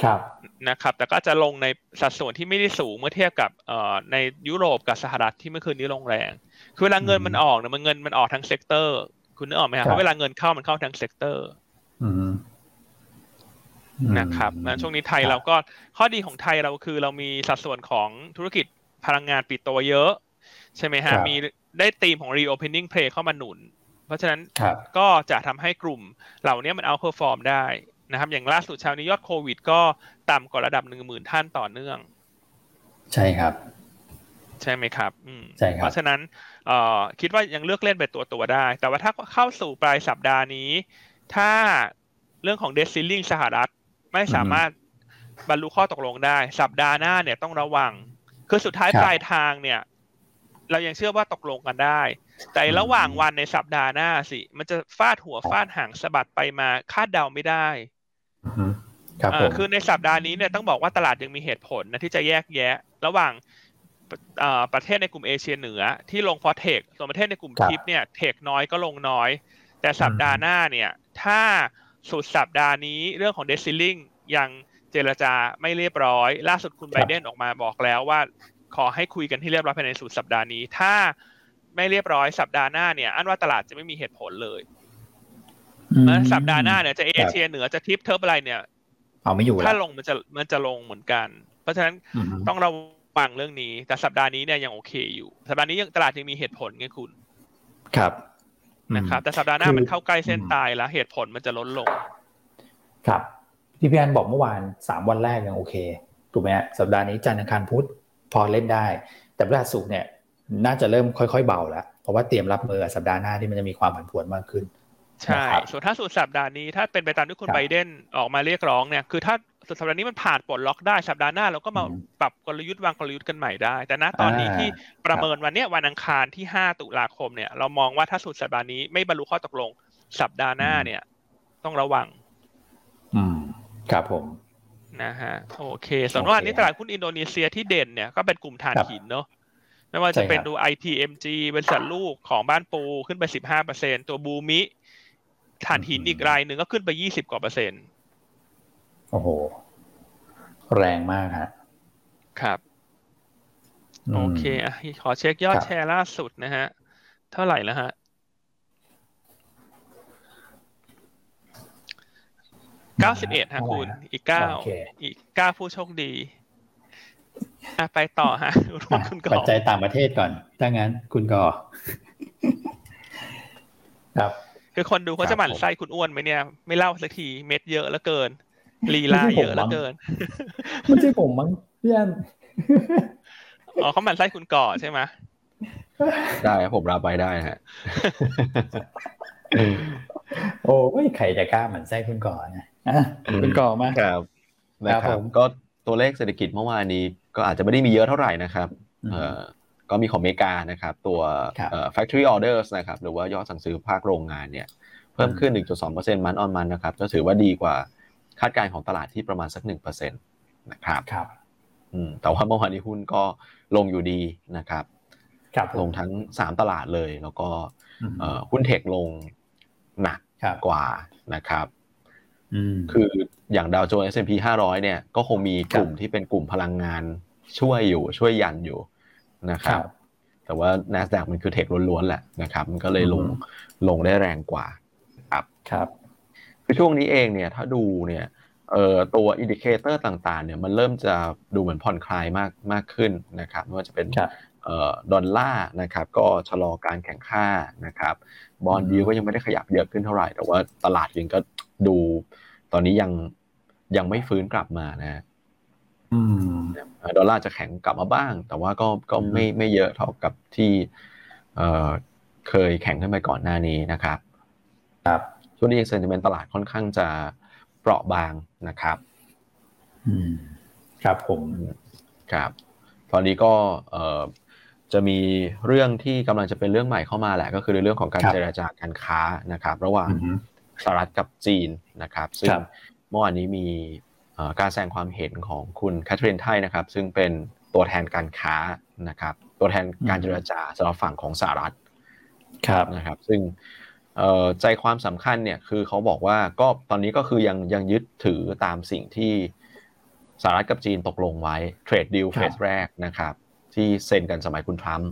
[SPEAKER 1] ครับ
[SPEAKER 2] นะครับ แต่ก็จะลงในสัดส่วนที่ไม่ได้สูงเมื่อเทียบกับเอ่อในยุโรปกับสหรัฐที่เมื่อคืนนี้ลงแรง คือเวลาเงินมันออกเนี่ยมันเงินมันออกทั้ง sector คุณนึกออกไหมครับเพราะเวลาเงินเข้ามันเข้าทั้ง sector นะครับนะช่วงนี้ไทยเราก็ข้อดีของไทยเราคือเรามีสัดส่วนของธุรกิจพลังงานปิโตรเยอะ ใช่ไหมฮะ มีได้ธีมของ reopening play เข้ามาหนุน เพราะฉะนั้นก็จะทำให้กลุ่มเหล่านี้มัน outperform ได้นะครับ อย่างล่าสุดเช้านี้ยอดโควิด ก็ต่ำกว่าระดับหนึ่งหมื่นท่านต่อเนื่อง
[SPEAKER 1] ใช่ครับ
[SPEAKER 2] ใช่ไหมครับ
[SPEAKER 1] ใช่ครับ
[SPEAKER 2] เพราะฉะนั้นคิดว่ายังเลือกเล่นเป็นตัวตัวได้ แต่ว่าถ้าเข้าสู่ปลายสัปดาห์นี้ ถ้าเรื่องของ debt ceiling สหรัฐไม่สามารถบรรลุข้อตกลงได้ สัปดาห์หน้าเนี่ยต้องระวัง คือสุดท้ายปลายทางเนี่ย เรายังเชื่อว่าตกลงกันได้ แต่ระหว่างวันในสัปดาห์หน้าสิ มันจะฟาดหัวฟาดหางสะบัดไปมาคาดเดาไม่ได้
[SPEAKER 1] ครับ
[SPEAKER 2] คือในสัปดาห์นี้เนี่ยต้องบอกว่าตลาดยังมีเหตุผลนะที่จะแยกแยะ ระหว่าง ประเทศในกลุ่มเอเชียเหนือที่ลงฟอเทคส่วนประเทศในกลุ่มทิปเนี่ยเทคน้อยก็ลงน้อย แต่สัปดาห์หน้าเนี่ย ถ้าสุดสัปดาห์นี้เรื่องของเดซิลลิงยังเจรจาไม่เรียบร้อย ล่าสุดคุณไบเดนออกมาบอกแล้วว่า ขอให้คุยกันที่เรียบร้อยภายในสุดสัปดาห์นี้ ถ้าไม่เรียบร้อยสัปดาห์หน้าเนี่ย อันว่าตลาดจะไม่มีเหตุผลเลยสัปดาห์หน้าเนี่ยจะเอเชียเหนือจะทิปเทอร์อะไรเนี่ย
[SPEAKER 1] เอาไม่อยู่
[SPEAKER 2] ถ้าลงมันจะมันจะลงเหมือนกัน เพราะฉะนั้นต้องเรา ฟังเรื่องนี้ แต่สัปดาห์นี้เนี่ยยังโอเคอยู่ สัปดาห์นี้ยังตลาดยังมีเหตุผลไงคุณ
[SPEAKER 1] ครับ
[SPEAKER 2] นะครับ แต่สัปดาห์หน้ามันเข้าใกล้เส้นตายแล้วเหตุผลมันจะลดลง
[SPEAKER 1] ครับ ที่พี่อันบอกเมื่อวานสามวันแรกยังโอเคถูกไหมฮะสัปดาห์นี้จันทร์อังคารพุธพอเล่นได้ แต่พฤหัสศุกร์เนี่ย น่าจะเริ่มค่อยๆเบาแล้วเพราะว่าเตรียมรับมือสัปดาห์หน้าที่มันจะมีความผันผวนมากขึ้น
[SPEAKER 2] ใช่ส่วนถ้าสุดสัปดาห์นี้ถ้าเป็นไปตามที่คุณไบเดนออกมาเรียกร้องเนี่ย คือถ้า สุดสัปดาห์นี้มันผ่านปลดล็อกได้สัปดาห์หน้าเราก็มาปรับกลยุทธ์วางกลยุทธ์กันใหม่ได้ แต่ณตอนนี้ที่ประเมินวันนี้วันอังคารที่ห้าตุลาคมเนี่ยเรามองว่าถ้าสุดสัปดาห์นี้ไม่บรรลุข้อตกลง สัปดาห์หน้าเนี่ย ต้องระวัง
[SPEAKER 1] อืมครับผม
[SPEAKER 2] นะฮะโอเคส่วนว่านี้ตลาดหุ้นอินโดนีเซียที่เด่นเนี่ยก็เป็นกลุ่มถ่านหินเนาะไม่ว่าจะเป็นดู ITMG บริษัทลูกของบ้านปูขึ้นไปสิบห้าเปอร์เซ็นตัวบูมิถ่านหินอีกรายหนึ่งก็ขึ้นไปยี่สิบกว่าเปอร์เซ็นต์
[SPEAKER 1] โอ้โห แรงมากฮะ
[SPEAKER 2] ครับโอเคอะขอเช็คยอดแชร์ล่าสุดนะฮะ เท่าไหร่แล้วฮะเก้าสิบเอ็ดฮะคุณ อีกเก้าอีกเก้าผู้โชคดีอะไปต่อฮะ
[SPEAKER 1] คุณก่อปัจจัยต่างประเทศก่อน ถ้างั้นคุณก่อครับ
[SPEAKER 2] คือคนดูเขาจะหมั่นไส้คุณอ้วนไหมเนี่ย ไม่เล่าสักทีเม็ดเยอะแล้วเกิน ลีลาเยอะแล้วเกิน
[SPEAKER 1] ไม่ใช่ผมมั้งพี่อัน
[SPEAKER 2] อ๋อเขาหมั่นไส้คุณก่อใช่ไหม
[SPEAKER 3] ได้ครับผมรับไปได้ฮะ
[SPEAKER 1] โอ้ยใครจะกล้าหมั่นไส้คุณก่อนะคุณก่อมา
[SPEAKER 3] ครับนะครับก็ตัวเลขเศรษฐกิจเมื่อวานนี้ ก็อาจจะไม่ได้มีเยอะเท่าไหร่นะครับก็มีของอเมริกานะครับ ตัว factory orders นะครับ หรือว่ายอดสั่งซื้อภาคโรงงานเนี่ย เพิ่มขึ้น 1.2%มันออนมันนะครับก็ถือว่าดีกว่า คาดการณ์ของตลาดที่ประมาณสัก1%นะครับ
[SPEAKER 1] ครับ
[SPEAKER 3] แต่ว่าเมื่อวานนี้หุ้นก็ลงอยู่ดีนะครับ
[SPEAKER 1] ครับ
[SPEAKER 3] ลงทั้ง3ตลาดเลย แล้วก็หุ้นเทคลงหนักกว่านะครับคืออย่างดาวโจนส์ S&P 500 เนี่ยก็คงมีกลุ่มที่เป็นกลุ่มพลังงานช่วยอยู่ช่วยยันอยู่นะครับ แต่ว่า NASDAQ มันคือเทคล้วนๆแหละนะครับ มันก็เลยลงลงได้แรงกว่า ครับ
[SPEAKER 1] ครับ
[SPEAKER 3] คือช่วงนี้เองเนี่ยถ้าดูเนี่ยเอ่อตัว indicator ต่างๆเนี่ยมันเริ่มจะดูเหมือนผ่อนคลายมากมากขึ้นนะครับไม่ว่าจะเป็นเอ่อดอลลาร์นะครับก็ชะลอการแข็งค่านะครับ bond yield ก็ยังไม่ได้ขยับเยอะขึ้นเท่าไหร่ แต่ว่าตลาดยังก็ดูตอนนี้ยังยังไม่ฟื้นกลับมานะดอลลาร์จะแข็งกลับมาบ้าง แต่ว่าก็ก็ไม่ไม่เยอะเท่ากับที่เเคยแข่งขึ้นไปก่อนหน้านี้นะครับ
[SPEAKER 1] ครับ
[SPEAKER 3] ช่วงนี้เซนติเมนต์ตลาดค่อนข้างจะเปราะบางนะครับ
[SPEAKER 1] อืมครับผม
[SPEAKER 3] ครับ ตอนนี้ก็เออจะมีเรื่องที่กำลังจะเป็นเรื่องใหม่เข้ามาแหละก็คือในเรื่องของการเจราจาการค้านะครับ ระหว่างสหรัฐกับจีนนะครับ ซึ่งเมื่อวานนี้มีการแสดงความเห็นของคุณแคทเธอรีนไทนะครับ ซึ่งเป็นตัวแทนการค้านะครับ ตัวแทนการเจรจาสำหรับฝั่งของสหรัฐ
[SPEAKER 1] ครับ
[SPEAKER 3] นะครับ ซึ่ง ใจความสำคัญเนี่ยคือเขาบอกว่าก็ตอนนี้ก็คือยังยังยึดถือตามสิ่งที่สหรัฐกับจีนตกลงไว้ trade deal phase แรกนะครับ ที่เซ็นกันสมัยคุณทรัมป์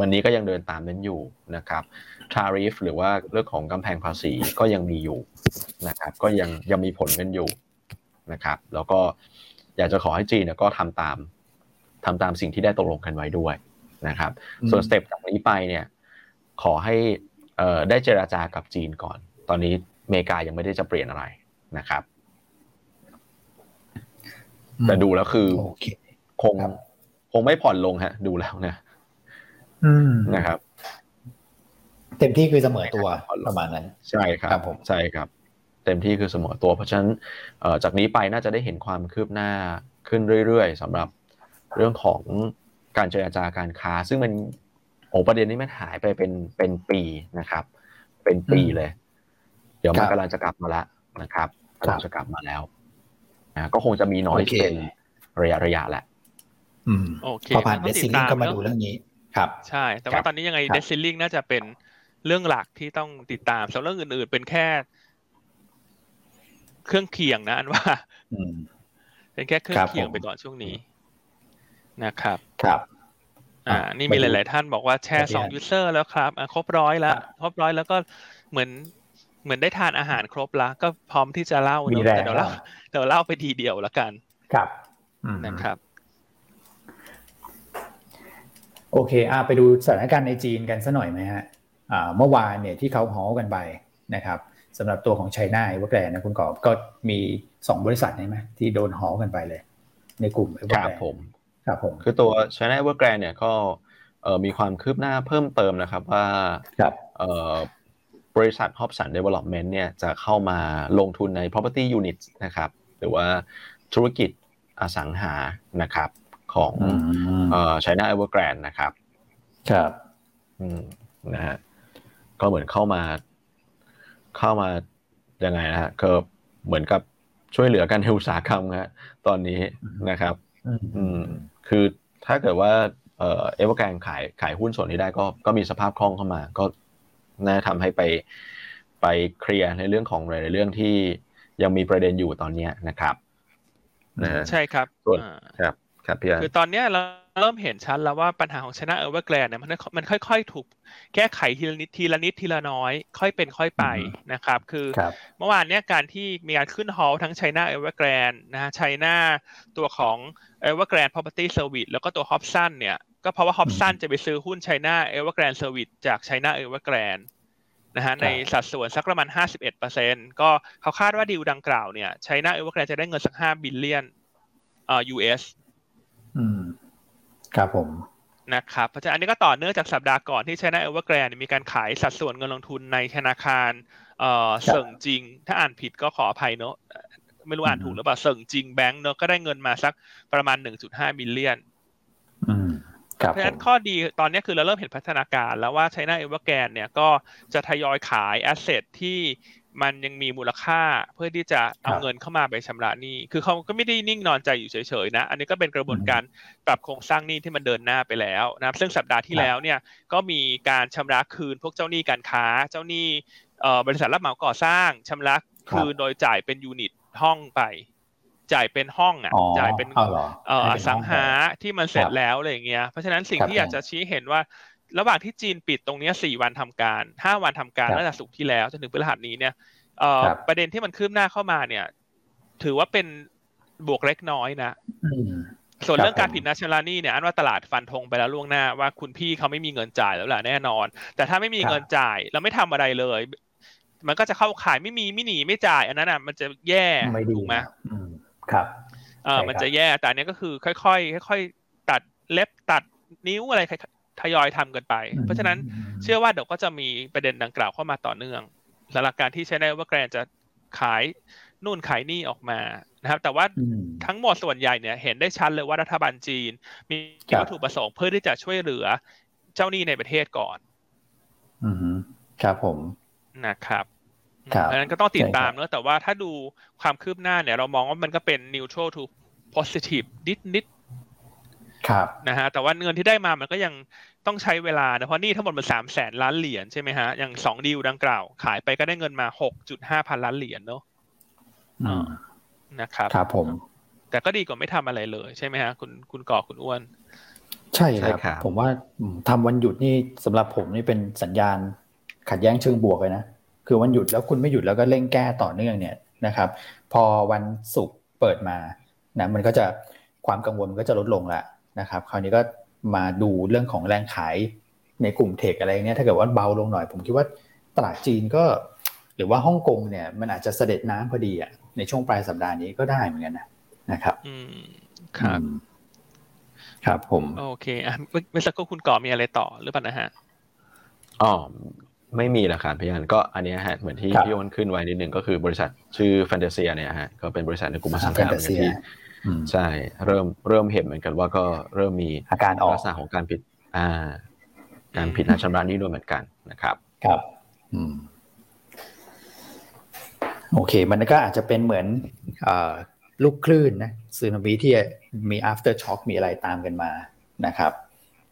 [SPEAKER 3] วันนี้ก็ยังเดินตามนั้นอยู่นะครับ tariff หรือว่าเรื่องของกำแพงภาษีก็ยังมีอยู่นะครับ ก็ยังยังมีผลกันอยู่นะครับ แล้วก็อยากจะขอให้จีนเนี่ยก็ทำตามทำตามสิ่งที่ได้ตกลงกันไว้ด้วยนะครับ ส่วนสเต็ปจากนี้ไปเนี่ย ขอให้ ได้เจราจากับจีนก่อน ตอนนี้อเมริกายังไม่ได้จะเปลี่ยนอะไรนะครับ แต่ดูแล้วคือคงคงไม่ผ่อนลงฮะ ดูแล้วเนี่ยนะครับ
[SPEAKER 1] เต็มที่คือเสมอตัวประมาณนั้น
[SPEAKER 3] ใช่ครับผมใช่ครับเต็มที่คือเสมอตัว เพราะฉะนั้นจากนี้ไปน่าจะได้เห็นความคืบหน้าขึ้นเรื่อยๆสำหรับเรื่องของการเจรจาการค้า ซึ่งมัน โอ้ประเด็นนี้มันหายไปเป็นเป็นปีนะครับ เป็นปีเลย เดี๋ยวมันกำลังจะกลับมาแล้วนะครับกำลังจะกลับมาแล้วนะก็คงจะมีน้อยเป็นระยะระยะแหละ
[SPEAKER 1] อืมโอเคพอผ่านเดซิลิ่งก็มาดูเรื่องนี้ครับ
[SPEAKER 2] ใช่ แต่ว่าตอนนี้ยังไง debt ceiling น่าจะเป็นเรื่องหลักที่ต้องติดตามส่วนเรื่องอื่น ๆ เป็นแค่ เครื่องเคียงนะอันว่าเป็นแค่เครื่องเคียงไปก่อนช่วงนี้นะครับ
[SPEAKER 1] ครับ
[SPEAKER 2] อ่า นี่มีหลาย ๆ ท่านบอกว่าแชร์สอง user แล้วครับอ่ะครบร้อยแล้ว ครบร้อยแล้วก็เหมือนเหมือนได้ทานอาหารครบแล้วก็พร้อมที่จะเล่าแต่เดี๋ยวเล่าเดี๋ยวเล่าไปทีเดียวแล้วกัน
[SPEAKER 1] ครับ
[SPEAKER 2] นะครับ
[SPEAKER 1] โอเคอ่าไปดูสถานการณ์ในจีนกันสักหน่อยไหมฮะอ่าเมื่อวานเนี่ยที่เขาฮอกันไปนะครับสำหรับตัวของ China Evergrande นะคุณกอบก็มีสองบริษัทใช่ไหมที่โดนฮอกันไปเลย ในกลุ่มเอเวอร์แกรน
[SPEAKER 3] ผม
[SPEAKER 1] ครับผม
[SPEAKER 3] คือตัว China Evergrande เนี่ยก็เอ่อมีความคืบหน้าเพิ่มเติมนะครับว่า
[SPEAKER 1] ครับ
[SPEAKER 3] เอ่อบริษัท Hobson Development เนี่ยจะเข้ามาลงทุนใน property unit นะครับ หรือว่าธุรกิจอสังหานะครับของเอ่อ China Evergrande นะครับ
[SPEAKER 1] ครับ
[SPEAKER 3] อืมนะฮะก็เหมือนเข้ามา เข้ามายังไงนะฮะก็เหมือนกับช่วยเหลือกันในอุตสาหกรรมฮะตอนนี้นะครับ อืม คือถ้าเกิดว่าเอ่อเอเวอร์แกรนขายขายหุ้นส่วนนี้ได้ก็ก็มีสภาพคล่องเข้ามา ก็น่าทำให้ไปไปเคลียร์ในเรื่องของหลายๆเรื่องที่ยังมีประเด็นอยู่ตอนนี้นะครับนะฮะ
[SPEAKER 2] ใช่ครับ
[SPEAKER 3] ส่วน
[SPEAKER 2] อ่า
[SPEAKER 3] ครับครับพี่อัน
[SPEAKER 2] คือตอนเนี้ยเรา เริ่มเห็นชัดแล้วว่าปัญหาของ China Evergrande เนี่ยมันมันค่อย ๆ ถูกแก้ไขทีละนิดทีละนิดทีละน้อย ค่อยเป็นค่อยไปนะครับ คือ
[SPEAKER 1] ครับ
[SPEAKER 2] เมื่อวานเนี่ยการที่มีการขึ้น halt ทั้ง China Evergrande นะฮะ China ตัวของ Evergrande Property Service แล้วก็ตัว Hobson เนี่ยก็เพราะว่า Hobson จะไปซื้อหุ้น China Evergrande Service จาก China Evergrande นะฮะในสัดส่วนสักประมาณ 51%ก็เขาคาดว่าดีลดังกล่าวเนี่ย China Evergrande จะได้เงินสัก5บิลเลียนเอ่อ US
[SPEAKER 1] อืม ครับผม
[SPEAKER 2] นะครับเพราะฉะนั้นอันนี้ก็ต่อเนื่องจากสัปดาห์ก่อนที่ China Evergrande มีการขายสัดส่วนเงินลงทุนในธนาคารเอ่อ
[SPEAKER 1] ครับ
[SPEAKER 2] เสิงจริง ถ้าอ่านผิดก็ขออภัยเนอะไม่รู้อ่านถูกหรือเปล่าเสิงจริงแบงก์เนอะก็ได้เงินมาสักประมาณ1.5บิลเลียน
[SPEAKER 1] อืมครับ
[SPEAKER 2] เพราะ
[SPEAKER 1] ผ
[SPEAKER 2] ฉะนั้
[SPEAKER 1] ม
[SPEAKER 2] นข้อดีตอนนี้คือเราเริ่มเห็นพัฒนาการแล้วว่า China Evergrande เนี่ยก็จะทยอยขายแอสเซทที่ มันยังมีมูลค่าเพื่อที่จะเอา
[SPEAKER 1] ครับ
[SPEAKER 2] เงินเข้ามาไปชำระหนี้ คือเขาก็ไม่ได้นิ่งนอนใจอยู่เฉยๆนะ อันนี้ก็เป็นกระบวนการปรับโครงสร้างหนี้ที่มันเดินหน้าไปแล้วนะครับซึ่งสัปดาห์ที่
[SPEAKER 1] ครับ
[SPEAKER 2] แล้วเนี่ยก็มีการชำระคืนพวกเจ้าหนี้การค้า เจ้าหนี้เอ่อบริษัทรับเหมาก่อสร้างชำระคืนโดยจ่ายเป็นยูนิตห้องไป จ่ายเป็นห้องอะ
[SPEAKER 1] อ๋อ
[SPEAKER 2] จ่ายเป็น
[SPEAKER 1] เอาเหรอ
[SPEAKER 2] เอ่ออ
[SPEAKER 1] ให้เป็น
[SPEAKER 2] สังหา
[SPEAKER 1] ห้อง
[SPEAKER 2] ที่มันเสร็
[SPEAKER 1] ค
[SPEAKER 2] จ
[SPEAKER 1] รับ
[SPEAKER 2] แล้วอะไรอย่างเงี้ย เพราะฉะนั้นสิ่ง
[SPEAKER 1] ครับ
[SPEAKER 2] ที่อยากจะชี้เห็นว่า ระหว่างที่จีนปิดตรงเนี้ยสี่วันทำการห้าวันทำการ
[SPEAKER 1] ครับ
[SPEAKER 2] ตั้งแต่ศุกร์ที่แล้วจนถึงพฤหัสนี้เนี่ยเอ่อ
[SPEAKER 1] ครับ
[SPEAKER 2] ประเด็นที่มันคืบหน้าเข้ามาเนี่ย ถือว่าเป็นบวกเล็กน้อยนะ
[SPEAKER 1] อืม
[SPEAKER 2] ส่วน
[SPEAKER 1] ครับ
[SPEAKER 2] เรื่องการ
[SPEAKER 1] ผม
[SPEAKER 2] ผิดนัชลานี่เนี่ยอันว่าตลาดฟันธงไปแล้วล่วงหน้าว่าคุณพี่เขาไม่มีเงินจ่ายแล้วแหละแน่นอน แต่ถ้าไม่มี
[SPEAKER 1] ครับ
[SPEAKER 2] เงินจ่ายแล้วไม่ทำอะไรเลย มันก็จะเข้าขายไม่มีไม่หนีไม่จ่าย อันนั้นอะมันจะแย่
[SPEAKER 1] ไม่ดี
[SPEAKER 2] ถูกไหม
[SPEAKER 1] อืมครับ
[SPEAKER 2] เออ
[SPEAKER 1] ใช่
[SPEAKER 2] มัน
[SPEAKER 1] ครับ
[SPEAKER 2] จะแย่แต่อันเนี้ยก็คือ ค่อยๆค่อยๆตัดเล็บตัดนิ้วอะไร ทยอยทำกันไป เพราะฉะนั้นเชื่อว่าเดี๋ยวก็จะมีประเด็นดังกล่าวเข้ามาต่อเนื่องสำหรับการที่ใช้ได้ว่าแกรนจะขายนู่นขายนี่ออกมานะครับ แต่ว่า
[SPEAKER 1] อืม
[SPEAKER 2] ทั้งหมดส่วนใหญ่เนี่ยเห็นได้ชัดเลยว่ารัฐบาลจีน มี
[SPEAKER 1] ครับ
[SPEAKER 2] วัตถุประสงค์เพื่อที่จะช่วยเหลือเจ้าหนี้ในประเทศก่อน
[SPEAKER 1] อืมครับผม
[SPEAKER 2] นะครับ
[SPEAKER 1] ครับ
[SPEAKER 2] เพราะฉะนั้นก็ต้องติด
[SPEAKER 1] ใช่ครับ
[SPEAKER 2] ตามเนอะแต่ว่าถ้าดูความคืบหน้าเนี่ย เรามองว่ามันก็เป็น neutral to positive นิดนิด
[SPEAKER 1] ครับ
[SPEAKER 2] ๆนะฮะแต่ว่าเงินที่ได้มามันก็ยังต้องใช้เวลานะเพราะหนี่ทั้งหมดมันสามแสนล้านเหรียญใช่ไหมฮะอย่างสองดีลดังกล่าว ขายไปก็ได้เงินมาหกจุดห้าพันล้านเหรียญเนอะ
[SPEAKER 1] อืม
[SPEAKER 2] นะครับ
[SPEAKER 1] ครับผม
[SPEAKER 2] แต่ก็ดีกว่าไม่ทำอะไรเลยใช่ไหมฮะคุณคุณก่อคุณอ้วน
[SPEAKER 1] ใช่
[SPEAKER 3] ใช่
[SPEAKER 1] ครับ
[SPEAKER 3] ครับ
[SPEAKER 1] ผมว่าอืมทำวันหยุดนี่สำหรับผมนี่เป็นสัญญาณขัดแย้งเชิงบวกเลยนะคือวันหยุดแล้วคุณไม่หยุดแล้วก็เร่งแก้ต่อเนื่องเนี่ยนะครับ พอวันศุกร์เปิดมานะมันก็จะความกังวลมันก็จะลดลงละ นะครับคราวนี้ก็มาดูเรื่องของแรงขายในกลุ่มเทคอะไรเนี่ยถ้าเกิดว่าเบาลงหน่อย ผมคิดว่าตลาดจีนก็ หรือว่าฮ่องกงเนี่ยมันอาจจะเสด็จน้ำพอดีอะในช่วงปลายสัปดาห์นี้ก็ได้เหมือนกันนะนะครับ
[SPEAKER 2] อืมครับ
[SPEAKER 1] อืมครับผม
[SPEAKER 2] โอเคอะเมื่อเมื่อสักครู่คุณก่อมีอะไรต่อหรือเปล่านะฮะ
[SPEAKER 3] อ๋อไม่มีละครับพี่อันก็อันเนี้ยฮะเหมือนที่
[SPEAKER 1] ครับ
[SPEAKER 3] พี่อ้นขึ้นไว้นิดหนึ่งก็คือบริษัทชื่อแฟนตาเซียเนี่ยฮะก็เป็นบริษัทในกลุ่มอสังหาเหมือนกันที่
[SPEAKER 1] อืม
[SPEAKER 3] ใช่ เริ่มเริ่มเห็นเหมือนกันว่าก็เริ่มมี
[SPEAKER 1] อาการออก
[SPEAKER 3] ลักษณะของการผิด อ่า การผิดนัดชำระหนี้ด้วยเหมือนกันนะครับ
[SPEAKER 1] ครับ อืมโอเค มันก็อาจจะเป็นเหมือนเออลูกคลื่นนะซึนามิที่มี after shock มีอะไรตามกันมานะครับ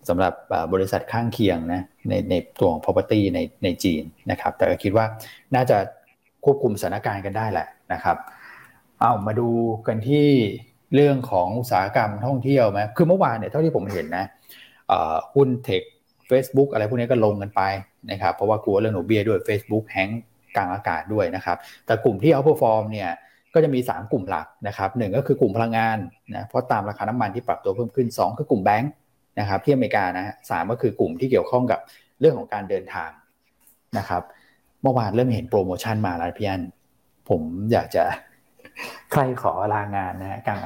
[SPEAKER 1] สำหรับเอ่อบริษัทข้างเคียงนะในในตัวของ property ในในจีนนะครับ แต่ก็คิดว่าน่าจะควบคุมสถานการณ์กันได้แหละนะครับ เอามาดูกันที่ เรื่องของอุตสาหกรรมท่องเที่ยวไหมคือเมื่อวานเนี่ยเท่าที่ผมเห็นนะหุ้น tech Facebook อะไรพวกนี้ก็ลงกันไปนะครับเพราะว่ากลัวเรื่องดอกเบี้ยด้วย Facebook hang กลางอากาศด้วยนะครับ แต่กลุ่มที่เอาเ r อร์ฟอร์มเนี่ยก็จะมี 3 กลุ่มหลักนะครับหนึ่งก็คือกลุ่มพลังงานนะเพราะตามราคาน้ำมันที่ปรับตัวเพิ่มขึ้น 2 คือกลุ่มแบงค์นะครับที่อเมริกานะฮะสามก็คือกลุ่มที่เกี่ยวข้องกับเรื่องของการเดินทางนะครับ เมื่อวานเริ่มเห็นโปรโมชั่นมาแล้วพี่อันผมอยากจะ ใครขอลางานนะฮะกลาง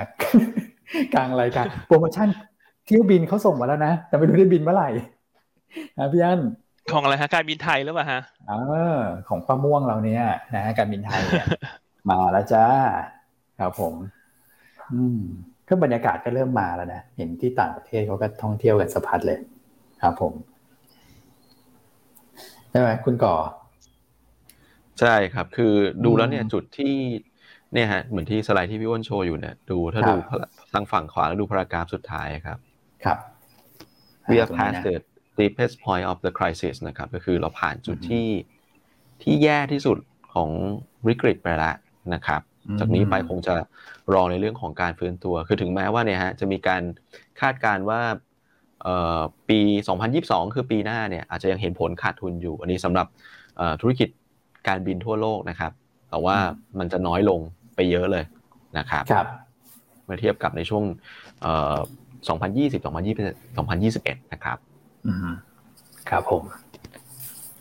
[SPEAKER 1] กลางรายการโปรโมชั่นเที่ยวบินเขาส่งมาแล้วนะ แต่ไม่รู้ได้บินเมื่อไหร่นะพี่อัน
[SPEAKER 2] ของอะไรฮะการบินไทยหรือเปล่าฮะ
[SPEAKER 1] เออของป้าม่วงเราเนี่ยนะฮะการบินไทยเนี่ยมาแล้วจ้าครับผม อืมก็บรรยากาศก็เริ่มมาแล้วนะเห็นที่ต่างประเทศเขาก็ท่องเที่ยวกันสะพัดเลย ครับผมใช่ไหมคุณก่อ
[SPEAKER 3] ใช่ครับ คือดูแล้วเนี่ยจุดที่ เนี่ยฮะเหมือนที่สไลด์ที่พี่อ้วนโชว์อยู่เนี่ยดูถ้าดูทางฝั่งขวาแล้วดูพารากราฟสุดท้ายครับ
[SPEAKER 1] ครับ
[SPEAKER 3] we have passed the deepest point of the crisis นะครับก็คือเราผ่านจุดที่ที่แย่ที่สุดของวิกฤตไปแล้วนะครับ จากนี้ไปคงจะรอในเรื่องของการฟื้นตัว คือถึงแม้ว่าเนี่ยฮะจะมีการคาดการณ์ว่าปี 2022 คือปีหน้าเนี่ยอาจจะยังเห็นผลขาดทุนอยู่ อันนี้สำหรับธุรกิจการบินทั่วโลกนะครับ แต่ว่ามันจะน้อยลง ไปเยอะเลยนะครับ
[SPEAKER 1] ครับ
[SPEAKER 3] เมื่อเทียบกับในช่วง2020 2021 2021 นะครับ
[SPEAKER 1] อืมครับผม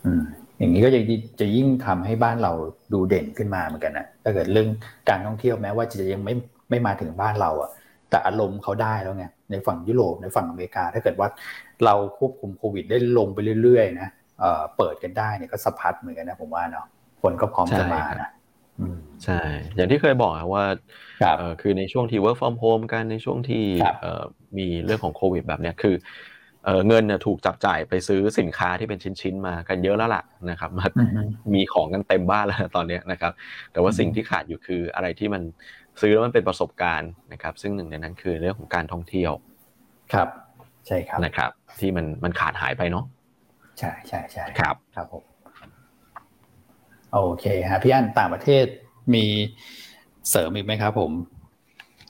[SPEAKER 1] อืมอย่างนี้ก็จะจะยิ่งทำให้บ้านเราดูเด่นขึ้นมาเหมือนกันนะถ้าเกิดเรื่องการท่องเที่ยวแม้ว่าจะยังไม่ไม่มาถึงบ้านเราอะแต่อารมณ์เขาได้แล้วไงในฝั่งยุโรปในฝั่งอเมริกา ถ้าเกิดว่าเราควบคุมโควิดได้ลงไปเรื่อยๆนะเอ่อเปิดกันได้เนี่ยก็สะพัดเหมือนกันนะผมว่าเนาะคนก็พร้อมจะมานะ
[SPEAKER 3] ใช่ อย่างที่เคยบอกว่าคือในช่วงที่ work from home กันในช่วงที่มีเรื่องของโควิดแบบเนี้ยคือเงินเนี่ยถูกจับจ่ายไปซื้อสินค้าที่เป็นชิ้นๆมากันเยอะแล้วล่ะนะครับมามีของกันเต็มบ้านแล้วตอนนี้นะครับ แต่ว่าสิ่งที่ขาดอยู่คืออะไรที่มันซื้อแล้วมันเป็นประสบการณ์นะครับ ซึ่งหนึ่งในนั้นคือเรื่องของการท่องเที่ยว
[SPEAKER 1] ครับ ใช่ครับ
[SPEAKER 3] นะครับ ที่มันมันขาดหายไปเนาะ
[SPEAKER 1] ใช่ใช่ใช่
[SPEAKER 3] ครับ
[SPEAKER 1] ครับผม โอเคฮะพี่อันต่างประเทศมีเสริมอีกไหมครับผม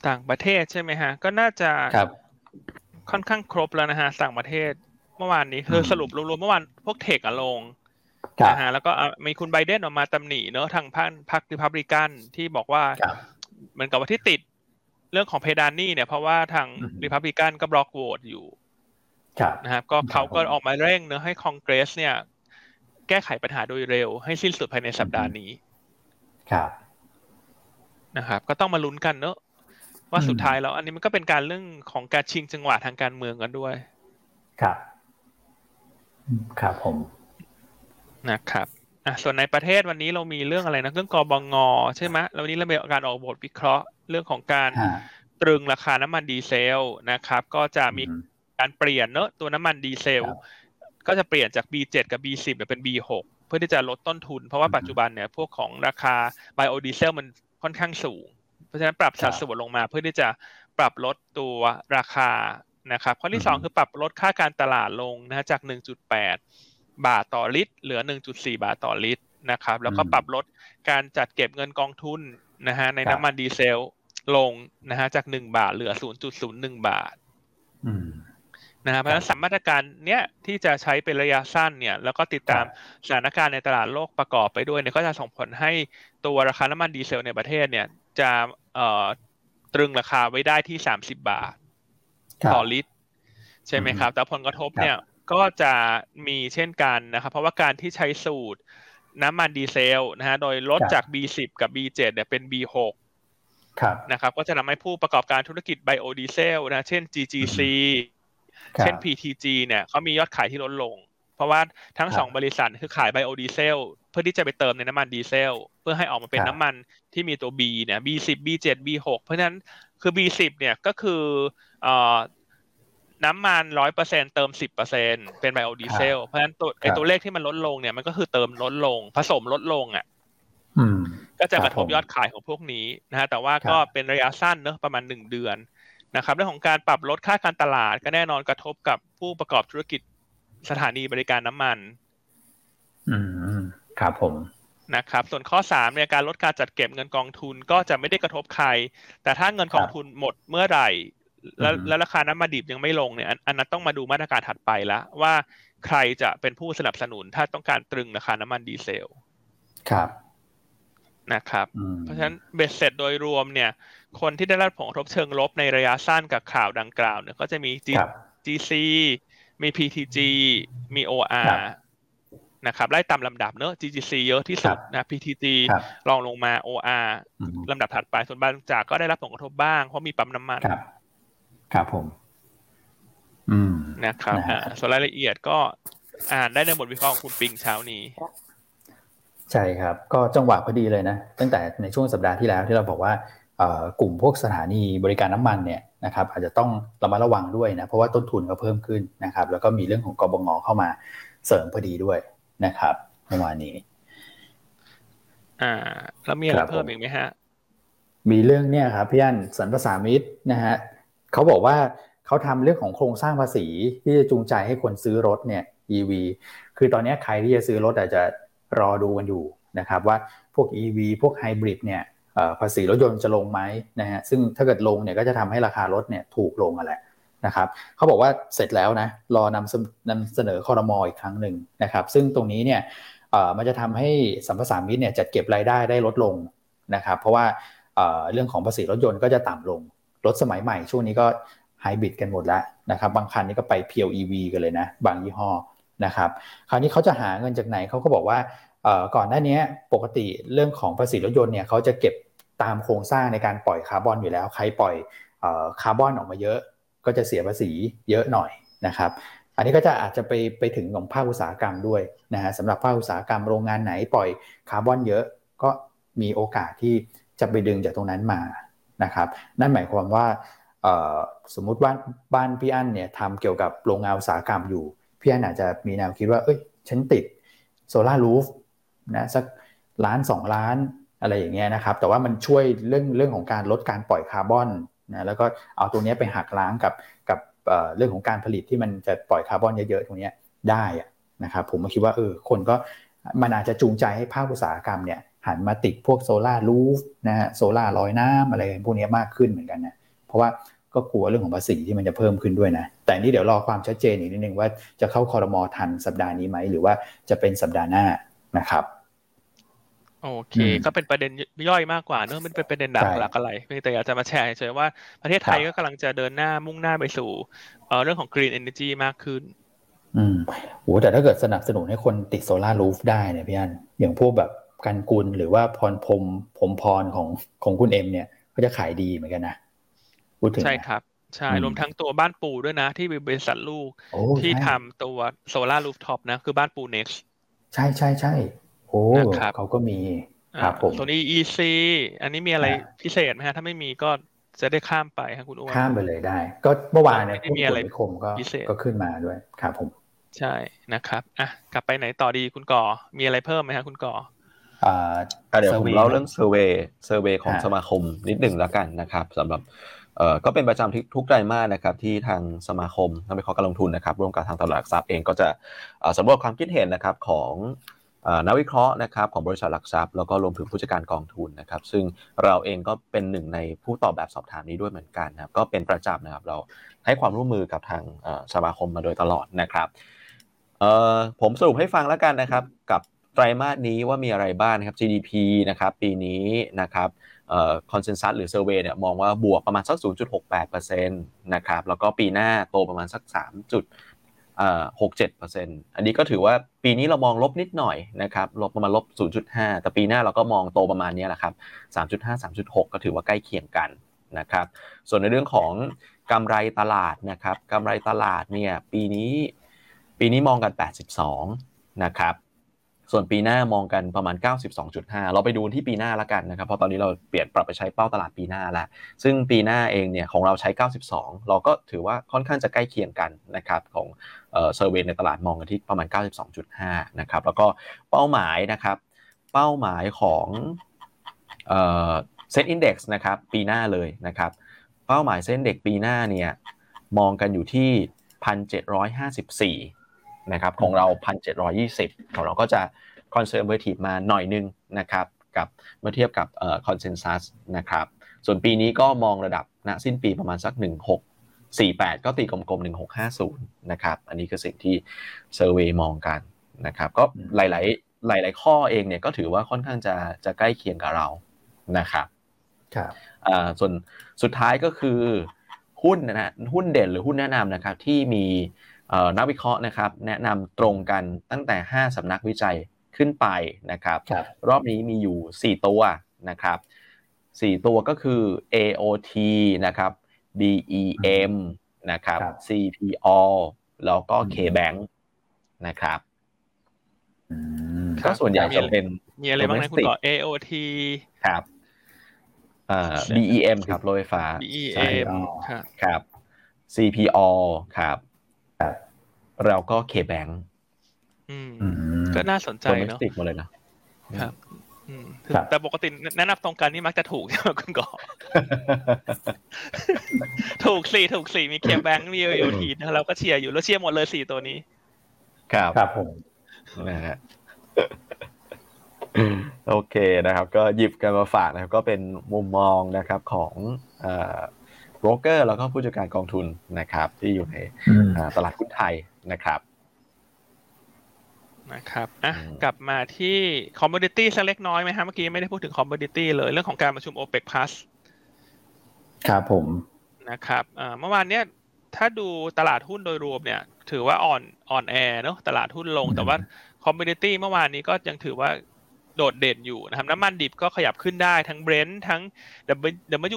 [SPEAKER 2] ต่างประเทศใช่ไหมฮะ ก็น่าจะ
[SPEAKER 1] ครับ
[SPEAKER 2] ค่อนข้างครบแล้วนะฮะต่างประเทศเมื่อวานนี้คือสรุปรวมๆเมื่อวานพวกเทคอะลงนะฮะแล้วก็มีคุณไบเดนออกมาตำหนิเนอะทางพรรคพรรคริพับลิกันที่บอกว่าเหมือนกับว่าที่ติดเรื่องของเพดานนี่เนี่ยเพราะว่าทางริพับลิกันก็บล็อกโหวตอยู่นะครับก็เขาก็ออกมาเร่งเนอะให้คอนเกรสเนี่ย แก้ไขปัญหาโดยเร็วให้สิ้นสุดภายในสัปดาห์นี้
[SPEAKER 1] ครับ
[SPEAKER 2] นะครับ ก็ต้องมาลุ้นกันเนอะว่าสุดท้ายแล้ว อันนี้มันก็เป็นการเรื่องของการชิงจังหวะทางการเมืองกันด้วย
[SPEAKER 1] ครับ ครับผม
[SPEAKER 2] นะครับอะส่วนในประเทศวันนี้เรามีเรื่องอะไรนะเรื่องกบงใช่ไหมแล้ววันนี้เรามีการออกบทวิเคราะห์เรื่องของการตรึงราคาน้ำมันดีเซลนะครับ ก็จะมีการเปลี่ยนเนอะตัวน้ำมันดีเซล ก็จะเปลี่ยนจาก B7 กับ B10 เป็น B6 เพื่อที่จะลดต้นทุน เพราะว่าปัจจุบันเนี่ยพวกของราคาไบโอดีเซลมันค่อนข้างสูง เพราะฉะนั้นปรับสัดส่วนลงมาเพื่อที่จะปรับลดตัวราคานะครับข้อที่สองคือปรับลดค่าการตลาดลงนะจาก 1.8 บาทต่อลิตร เหลือ 1.4 บาทต่อลิตรนะครับ แล้วก็ปรับลดการจัดเก็บเงินกองทุนนะฮะในน้ำมันดีเซลลงนะฮะจาก 1 บาทเหลือ 0.01 บาท นะครับเพราะฉะนั้นสามมาตรการเนี้ยที่จะใช้เป็นระยะสั้นเนี่ยแล้วก็ติดตามสถานการณ์ในตลาดโลกประกอบไปด้วยเนี่ยก็จะส่งผลให้ตัวราคาน้ำมันดีเซลในประเทศเนี่ยจะเอ่อตรึงราคาไว้ได้ที่สามสิบบาทต่อลิตร ใช่ไหมครับ แต่ผลกระทบเนี่ยก็จะมีเช่นกันนะครับ เพราะว่าการที่ใช้สูตรน้ำมันดีเซลนะฮะโดยลดจาก B10 กับ B7 เนี่ยเป็น B6 นะครับ ก็จะทำให้ผู้ประกอบการธุรกิจไบโอดีเซลนะ เช่น GGC เช่น PTG เนี่ยเขามียอดขายที่ลดลง เพราะว่าทั้งสองบริษัทคือขายไบโอดีเซลเพื่อที่จะไปเติมในน้ำมันดีเซล เพื่อให้ออกมาเป็นน้ำมันที่มีตัว B เนี่ย B10 B7 B6 เพราะฉะนั้นคือ B10 เนี่ยก็คือเอ่อน้ำมันร้อยเปอร์เซ็นเติมสิบเปอร์เซ็นเป็นไบโอดีเซล เพราะฉะนั้นตัวไอตัวเลขที่มันลดลงเนี่ยมันก็คือเติมลดลง ผสมลดลงอะก็จะกระทบยอดขายของพวกนี้นะฮะแต่ว่าก็เป็นระยะสั้นเนอะประมาณหนึ่งเดือน นะครับเรื่องของการปรับลดค่าการตลาดก็แน่นอนกระทบกับผู้ประกอบธุรกิจสถานีบริการน้ำมัน
[SPEAKER 1] อืมครับผม
[SPEAKER 2] นะครับ ส่วนข้อสามเนี่ยการลดการจัดเก็บเงินกองทุนก็จะไม่ได้กระทบใคร แต่ถ้าเงินกองทุนหมดเมื่อไหร่ แล้วแล้วราคาน้ำมันดิบยังไม่ลงเนี่ย อันนั้นต้องมาดูมาตรการถัดไปแล้วว่าใครจะเป็นผู้สนับสนุนถ้าต้องการตรึงราคาน้ำมันดีเซล
[SPEAKER 1] ครับ
[SPEAKER 2] นะครับ เพราะฉะนั้นเบ็ดเสร็จโดยรวมเนี่ย คนที่ได้รับผลกระทบเชิงลบในระยะสั้นกับข่าวดังกล่าวเนี่ยก็จะมี GC มี PTG มี OR นะครับไล่ตามลำดับเนอะ GGC เยอะที่สุดนะ PTG รองลงมา OR ลำดับถัดไปส่วนบางจากก็ได้รับผลกระทบบ้าง เพราะมีปั๊มน้ำมัน
[SPEAKER 1] ครับครับผม
[SPEAKER 2] อืมนะครับส่วนรายละเอียดก็อ่านได้ในบทวิเคราะห์ของคุณปิงเช้านี้
[SPEAKER 1] ใช่ครับ ก็จังหวะพอดีเลยนะ ตั้งแต่ในช่วงสัปดาห์ที่แล้วที่เราบอกว่า กลุ่มพวกสถานีบริการน้ำมันเนี่ยนะครับอาจจะต้องระมัดระวังด้วยนะเพราะว่าต้นทุนก็เพิ่มขึ้นนะครับ แล้วก็มีเรื่องของกบงเข้ามาเสริมพอดีด้วยนะครับเมื่อวานนี้
[SPEAKER 2] อ่า แล้วมีอะไรเพิ่มอีกไหมฮะ
[SPEAKER 1] มีเรื่องเนี่ยครับพี่อันสันประสามิตรนะฮะเขาบอกว่าเขาทำเรื่องของโครงสร้างภาษีที่จะจูงใจให้คนซื้อรถเนี่ย EV คือตอนนี้ใครที่จะซื้อรถอาจจะรอดูกันอยู่นะครับ ว่าพวก EV พวกไฮบริดเนี่ย ภาษีรถยนต์จะลงไหมนะฮะซึ่งถ้าเกิดลงเนี่ยก็จะทำให้ราคารถเนี่ยถูกลงมาแหละนะครับเขาบอกว่าเสร็จแล้วนะรอนำนำเสนอคอรมออีกครั้งหนึ่งนะครับ ซึ่งตรงนี้เนี่ยมันจะทำให้สัมปทามิตรเนี่ยจัดเก็บรายได้ได้ลดลงนะครับ เพราะว่าเรื่องของภาษีรถยนต์ก็จะต่ำลงรถสมัยใหม่ช่วงนี้ก็ไฮบริดกันหมดแล้วนะครับบางคันนี่ก็ไปเพียว EV กันเลยนะ บางยี่ห้อนะครับ คราวนี้เขาจะหาเงินจากไหนเขาก็บอกว่า ก่อนหน้านี้ปกติเรื่องของภาษีรถยนต์เนี่ยเขาจะเก็บตามโครงสร้างในการปล่อยคาร์บอนอยู่แล้ว ใครปล่อยคาร์บอนออกมาเยอะ ก็จะเสียภาษีเยอะหน่อยนะครับ อันนี้ก็จะอาจจะไปไปถึงของภาคอุตสาหกรรมด้วยนะฮะสำหรับภาคอุตสาหกรรมโรงงานไหนปล่อยคาร์บอนเยอะ ก็มีโอกาสที่จะไปดึงจากตรงนั้นมานะครับ นั่นหมายความว่าสมมุติว่าบ้านพี่อั้นเนี่ยทำเกี่ยวกับโรงงานอุตสาหกรรมอยู่ พี่อั้นอาจจะมีแนวคิดว่า เอ้ย ฉันติดโซลารูฟ นะสักล้านสองล้านอะไรอย่างเงี้ยนะครับ แต่ว่ามันช่วยเรื่องเรื่องของการลดการปล่อยคาร์บอนนะแล้วก็เอาตรงนี้ไปหักล้างกับกับเรื่องของการผลิตที่มันจะปล่อยคาร์บอนเยอะๆตรงนี้ได้นะครับผมคิดว่าเออคนก็มันอาจจะจูงใจให้ภาคอุตสาหกรรมเนี่ยหันมาติดพวกโซลารูฟนะฮะโซลาลอยน้ำอะไรพวกนี้มากขึ้นเหมือนกันนะเพราะว่าก็กลัวเรื่องของภาษีที่มันจะเพิ่มขึ้นด้วยนะ แต่นี่เดี๋ยวรอความชัดเจนอีกนิดนึงว่าจะเข้าคอรมอทันสัปดาห์นี้ไหมหรือว่าจะเป็นสัปดาห์หน้านะครับ
[SPEAKER 2] โอเค ก็เป็นประเด็นย่อยมากกว่าเนอะมันเป็นประเด็นหลักหลักอะไรแต่อยากจะมาแชร์เฉยว่าประเทศไทยก็กำลังจะเดินหน้ามุ่งหน้าไปสู่เรื่องของ green energy มากขึ้น
[SPEAKER 1] อืมโหแต่ถ้าเกิดสนับสนุนให้คนติดโซลารูฟได้เนี่ยพี่อันอย่างพวกแบบกันกุลหรือว่าพรพรมผมพรของของคุณเอ็มเนี่ยก็จะขายดีเหมือนกันนะพูดถึง
[SPEAKER 2] ใช่ครับใช่ รวมทั้งตัวบ้านปูด้วยนะ ที่เป็นบริษัทลูกที่ทำตัวโซลารูฟท็อปนะ คือบ้านปู next
[SPEAKER 1] ใช่ใช่ใช่ โอ้เขาก็มีครับผม
[SPEAKER 2] ตัวนี้ EC อันนี้มีอะไรพิเศษไหมฮะ ถ้าไม่มีก็จะได้ข้ามไปครับคุณอ้วน
[SPEAKER 1] ข้ามไปเลยได้ ก็เมื่อวานเนี่ยมีอะไรคมก็ก็ขึ้นมาด้วยครับผม
[SPEAKER 2] ใช่นะครับอะกลับไปไหนต่อดีคุณก่อ มีอะไรเพิ่มไหมครับคุณก่อ
[SPEAKER 3] อ่าเดี๋ยวผมเล่าเรื่องเซอร์เวยเซอร์เวยของสมาคมนิดหนึ่งแล้วกันนะครับสำหรับเอ่อก็เป็นประจำทุกไตรมาสนะครับที่ทางสมาคมนักวิเคราะห์การลงทุนนะครับร่วมกับทางตลาดหลักทรัพย์เองก็จะสำรวจความคิดเห็นนะครับของ นักวิเคราะห์นะครับของบริษัทหลักทรัพย์แล้วก็รวมถึงผู้จัดการกองทุนนะครับ ซึ่งเราเองก็เป็นหนึ่งในผู้ตอบแบบสอบถามนี้ด้วยเหมือนกันนะครับ ก็เป็นประจำนะครับเราให้ความร่วมมือกับทางสมาคมมาโดยตลอดนะครับผมสรุปให้ฟังแล้วกันนะครับ กับไตรมาสนี้ว่ามีอะไรบ้างนะครับ GDP นะครับปีนี้นะครับ consensus หรือ survey เนี่ยมองว่าบวกประมาณสัก 0.68%นะครับแล้วก็ปีหน้าโตประมาณสัก 3. จุดหกเจ็ดเปอร์เซ็นต์อันนี้ก็ถือว่าปีนี้เรามองลบนิดหน่อยนะครับ ลบประมาณลบ 0.5 แต่ปีหน้าเราก็มองโตประมาณนี้แหละครับ 3.5 3.6 ก็ถือว่าใกล้เคียงกันนะครับ ส่วนในเรื่องของกำไรตลาดนะครับกำไรตลาดเนี่ยปีนี้ปีนี้มองกัน 82 นะครับ ส่วนปีหน้ามองกันประมาณ 92.5 เราไปดูที่ปีหน้าละกันนะครับ เพราะตอนนี้เราเปลี่ยนปรับไปใช้เป้าตลาดปีหน้าแล้ว ซึ่งปีหน้าเองเนี่ยของเราใช้ 92 เราก็ถือว่าค่อนข้างจะใกล้เคียงกันนะครับของเซอร์เวยในตลาดมองกันที่ประมาณ 92.5 นะครับ แล้วก็เป้าหมายนะครับ เป้าหมายของเซ็ตอินดี x นะครับปีหน้าเลยนะครับ เป้าหมายเส้นเด็กปีหน้าเนี่ยมองกันอยู่ที่ 1,754 นะครับของเรา 1,720 ของเราก็จะ conservative มาหน่อยนึงนะครับกับเมื่อเทียบกับเอ่อ consensus นะครับส่วนปีนี้ก็มองระดับณสิ้นปีประมาณสัก 1648 ก็ตีกลมๆ 1650 นะครับ อันนี้คือสิ่งที่ survey มองกันนะครับก็หลายๆ หลาย ๆ ข้อเองเนี่ยก็ถือว่าค่อนข้างจะจะใกล้เคียงกับเรานะครับ
[SPEAKER 1] ครับ
[SPEAKER 3] อ่าส่วนสุดท้ายก็คือหุ้นนะหุ้นเด่นหรือหุ้นแนะนำนะครับที่มี นักวิเคราะห์นะครับแนะนำตรงกันตั้งแต่ 5สำนักวิจัยขึ้นไปนะครับ
[SPEAKER 1] รบ
[SPEAKER 3] รอบนี้มีอยู่ 4 ตัวนะครับ4ตัวก็คือ AOT นะครับ BEM นะครับ CPO แล้วก็ KBank นะครับก็ส่วนใหญ่จะเป็น
[SPEAKER 2] มีอะไรบ้างนะคุณบอก AOT
[SPEAKER 3] ครับอ่า BEM ครับรถไฟฟ้า
[SPEAKER 2] BEM
[SPEAKER 3] ครับ CPO ครับ แล้วก็ KBank
[SPEAKER 2] ก็น่าสนใจเนาะ
[SPEAKER 3] ติกมาเลยนะ
[SPEAKER 2] ครับแต่ปกติแนะนำตรงกันนี่มักจะถูกใช่ไหมคุณก่อถูกสี่ถูกสี่มีเคมแบงค์มีเอทีนะเราก็เชียร์อยู่แล้วเชียร์หมดเลยสี่ตัวนี้
[SPEAKER 3] ครับ
[SPEAKER 1] ครับผม
[SPEAKER 3] นะฮะโอเคนะครับ ก็หยิบกันมาฝากนะครับก็เป็นมุมมองนะครับของโบรกเกอร์แล้วก็ผู้จัดการกองทุนนะครับ ที่อยู่ในตลาดหุ้นไทยนะครับ
[SPEAKER 2] นะครับอะกลับมาที่ commodity สักเล็กน้อยไหมฮะเมื่อกี้ไม่ได้พูดถึง commodity เลยเรื่องของการประชุม OPEC Plus
[SPEAKER 1] ครับผม
[SPEAKER 2] นะครับเมื่อวานเนี้ยถ้าดูตลาดหุ้นโดยรวมเนี่ย ถือว่าอ่อนอ่อนแอเนาะตลาดหุ้นลงแต่ว่า commodity เมื่อวานนี้ก็ยังถือว่า โดดเด่นอยู่นะครับน้ำมันดิบก็ขยับขึ้นได้ทั้ง Brent ทั้ง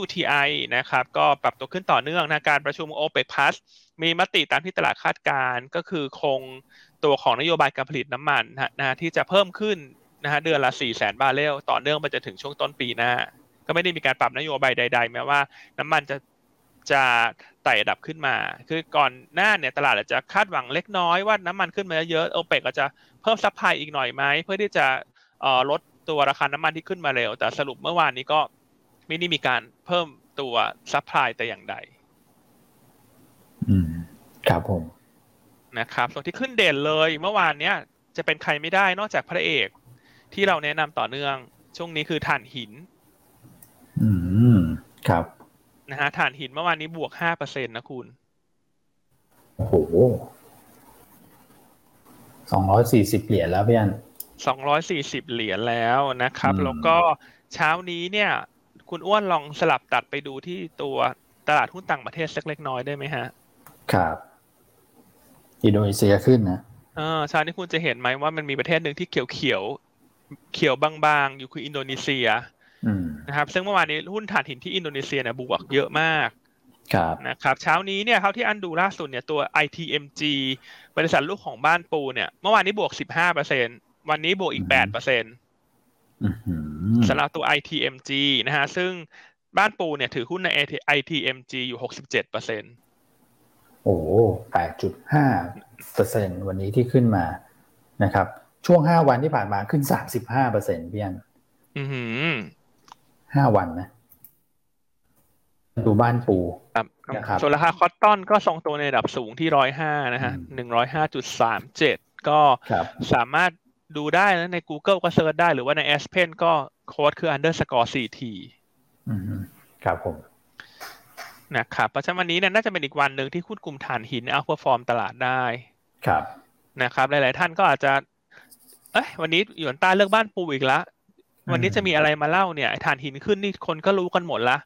[SPEAKER 2] WTI นะครับก็ปรับตัวขึ้นต่อเนื่องนะการประชุม OPEC Plus มีมติตามที่ตลาดคาดการณ์ก็คือคงตัวของนโยบายการผลิตน้ำมันนะที่จะเพิ่มขึ้นนะฮะเดือนละ 4 0 0แสนบาร์เรลต่อเนื่องไปจนถึงช่วงต้นปีหน้า ก็ไม่ได้มีการปรับนโยบายใด ๆ แม้ว่าน้ำมันจะจะไต่ระดับขึ้นมา คือก่อนหน้าเนี่ยตลาดอาจจะคาดหวังเล็กน้อยว่าน้ำมันขึ้นมาเยอะ OPEC ก็จะเพิ่ม supply อีกหน่อยไหมเพื่อที่จะ ลดตัวราคาน้ำมันที่ขึ้นมาเร็ว แต่สรุปเมื่อวานนี้ก็ไม่ได้มีการเพิ่มตัว supply แต่อย่างใด
[SPEAKER 1] อืม ครับผม
[SPEAKER 2] นะครับ ส่วนที่ขึ้นเด่นเลย เมื่อวานเนี้ยจะเป็นใครไม่ได้นอกจากพระเอก ที่เราแนะนำต่อเนื่อง ช่วงนี้คือถ่านหิน
[SPEAKER 1] อืม ครับ
[SPEAKER 2] นะฮะถ่านหินเมื่อวานนี้บวกห้าเปอร์เซ็นตนะคุณ
[SPEAKER 1] โอ้โหสองร้อยสี่สิบเหรียญแล้วพี่อัน
[SPEAKER 2] สองร้อยสี่สิบเหรียญแล้วนะครับ แล้วก็เช้านี้เนี่ย คุณอ้วนลองสลับตัดไปดูที่ตัวตลาดหุ้นต่างประเทศสักเล็กน้อยได้ไหมฮะ
[SPEAKER 1] ครับ อินโดนีเซียขึ้นนะ
[SPEAKER 2] อ่าเช้านี้คุณจะเห็นไหมว่ามันมีประเทศหนึ่งที่เขียวเขียวเขียวบางๆ อยู่คืออินโดนีเซียนะครับ ซึ่งเมื่อวานนี้หุ้นถ่านหินที่อินโดนีเซียเนี่ยบวกเยอะมาก
[SPEAKER 1] ครับ
[SPEAKER 2] นะครับเช้านี้เนี่ยเท่าที่อันดูล่าสุดเนี่ยตัว ITMG บริษัทลูกของบ้านปูเนี่ยเมื่อวานนี้บวกสิบห้าเปอร์เซ็นต์ วันนี้บวกอีกแปดเปอร์เซ็นต์สำหรับตัว ITMG นะฮะ ซึ่งบ้านปูเนี่ยถือหุ้นใน ITMG อยู่หกสิบเจ็ดเปอร์เซ็นต์
[SPEAKER 1] โอ้แปดจุดห้าเปอร์เซ็นวันนี้ที่ขึ้นมานะครับ ช่วงห้าวันที่ผ่านมาขึ้นสามสิบห้าเปอร์เซ็นต์พี่อันห้าวันนะ ดูบ้านปู
[SPEAKER 2] ครับนะครับส่วนราคาคอตตอนก็ทรงตัวในระดับสูงที่ร้อยห้านะฮะหนึ่งร้อยห้าจุดสามเจ็ดก็สามารถ ดูได้นะใน Google ก็เซิร์ชได้หรือว่าใน S Pen ก็โค้ดคือ underscore ct
[SPEAKER 1] ครับผม
[SPEAKER 2] นะครับเพราะฉะนั้นวันนี้เนี่ยน่าจะเป็นอีกวันหนึ่งที่คุณกลุ่มฐานหินเอาพอฟอร์มตลาดได้
[SPEAKER 1] ครับ
[SPEAKER 2] นะครับ หลาย ๆ ท่านก็อาจจะ เอ้ยวันนี้อยู่ใต้เลือกบ้านปูอีกแล้ววันนี้จะมีอะไรมาเล่าเนี่ยฐานหินขึ้นนี่คนก็รู้กันหมดละ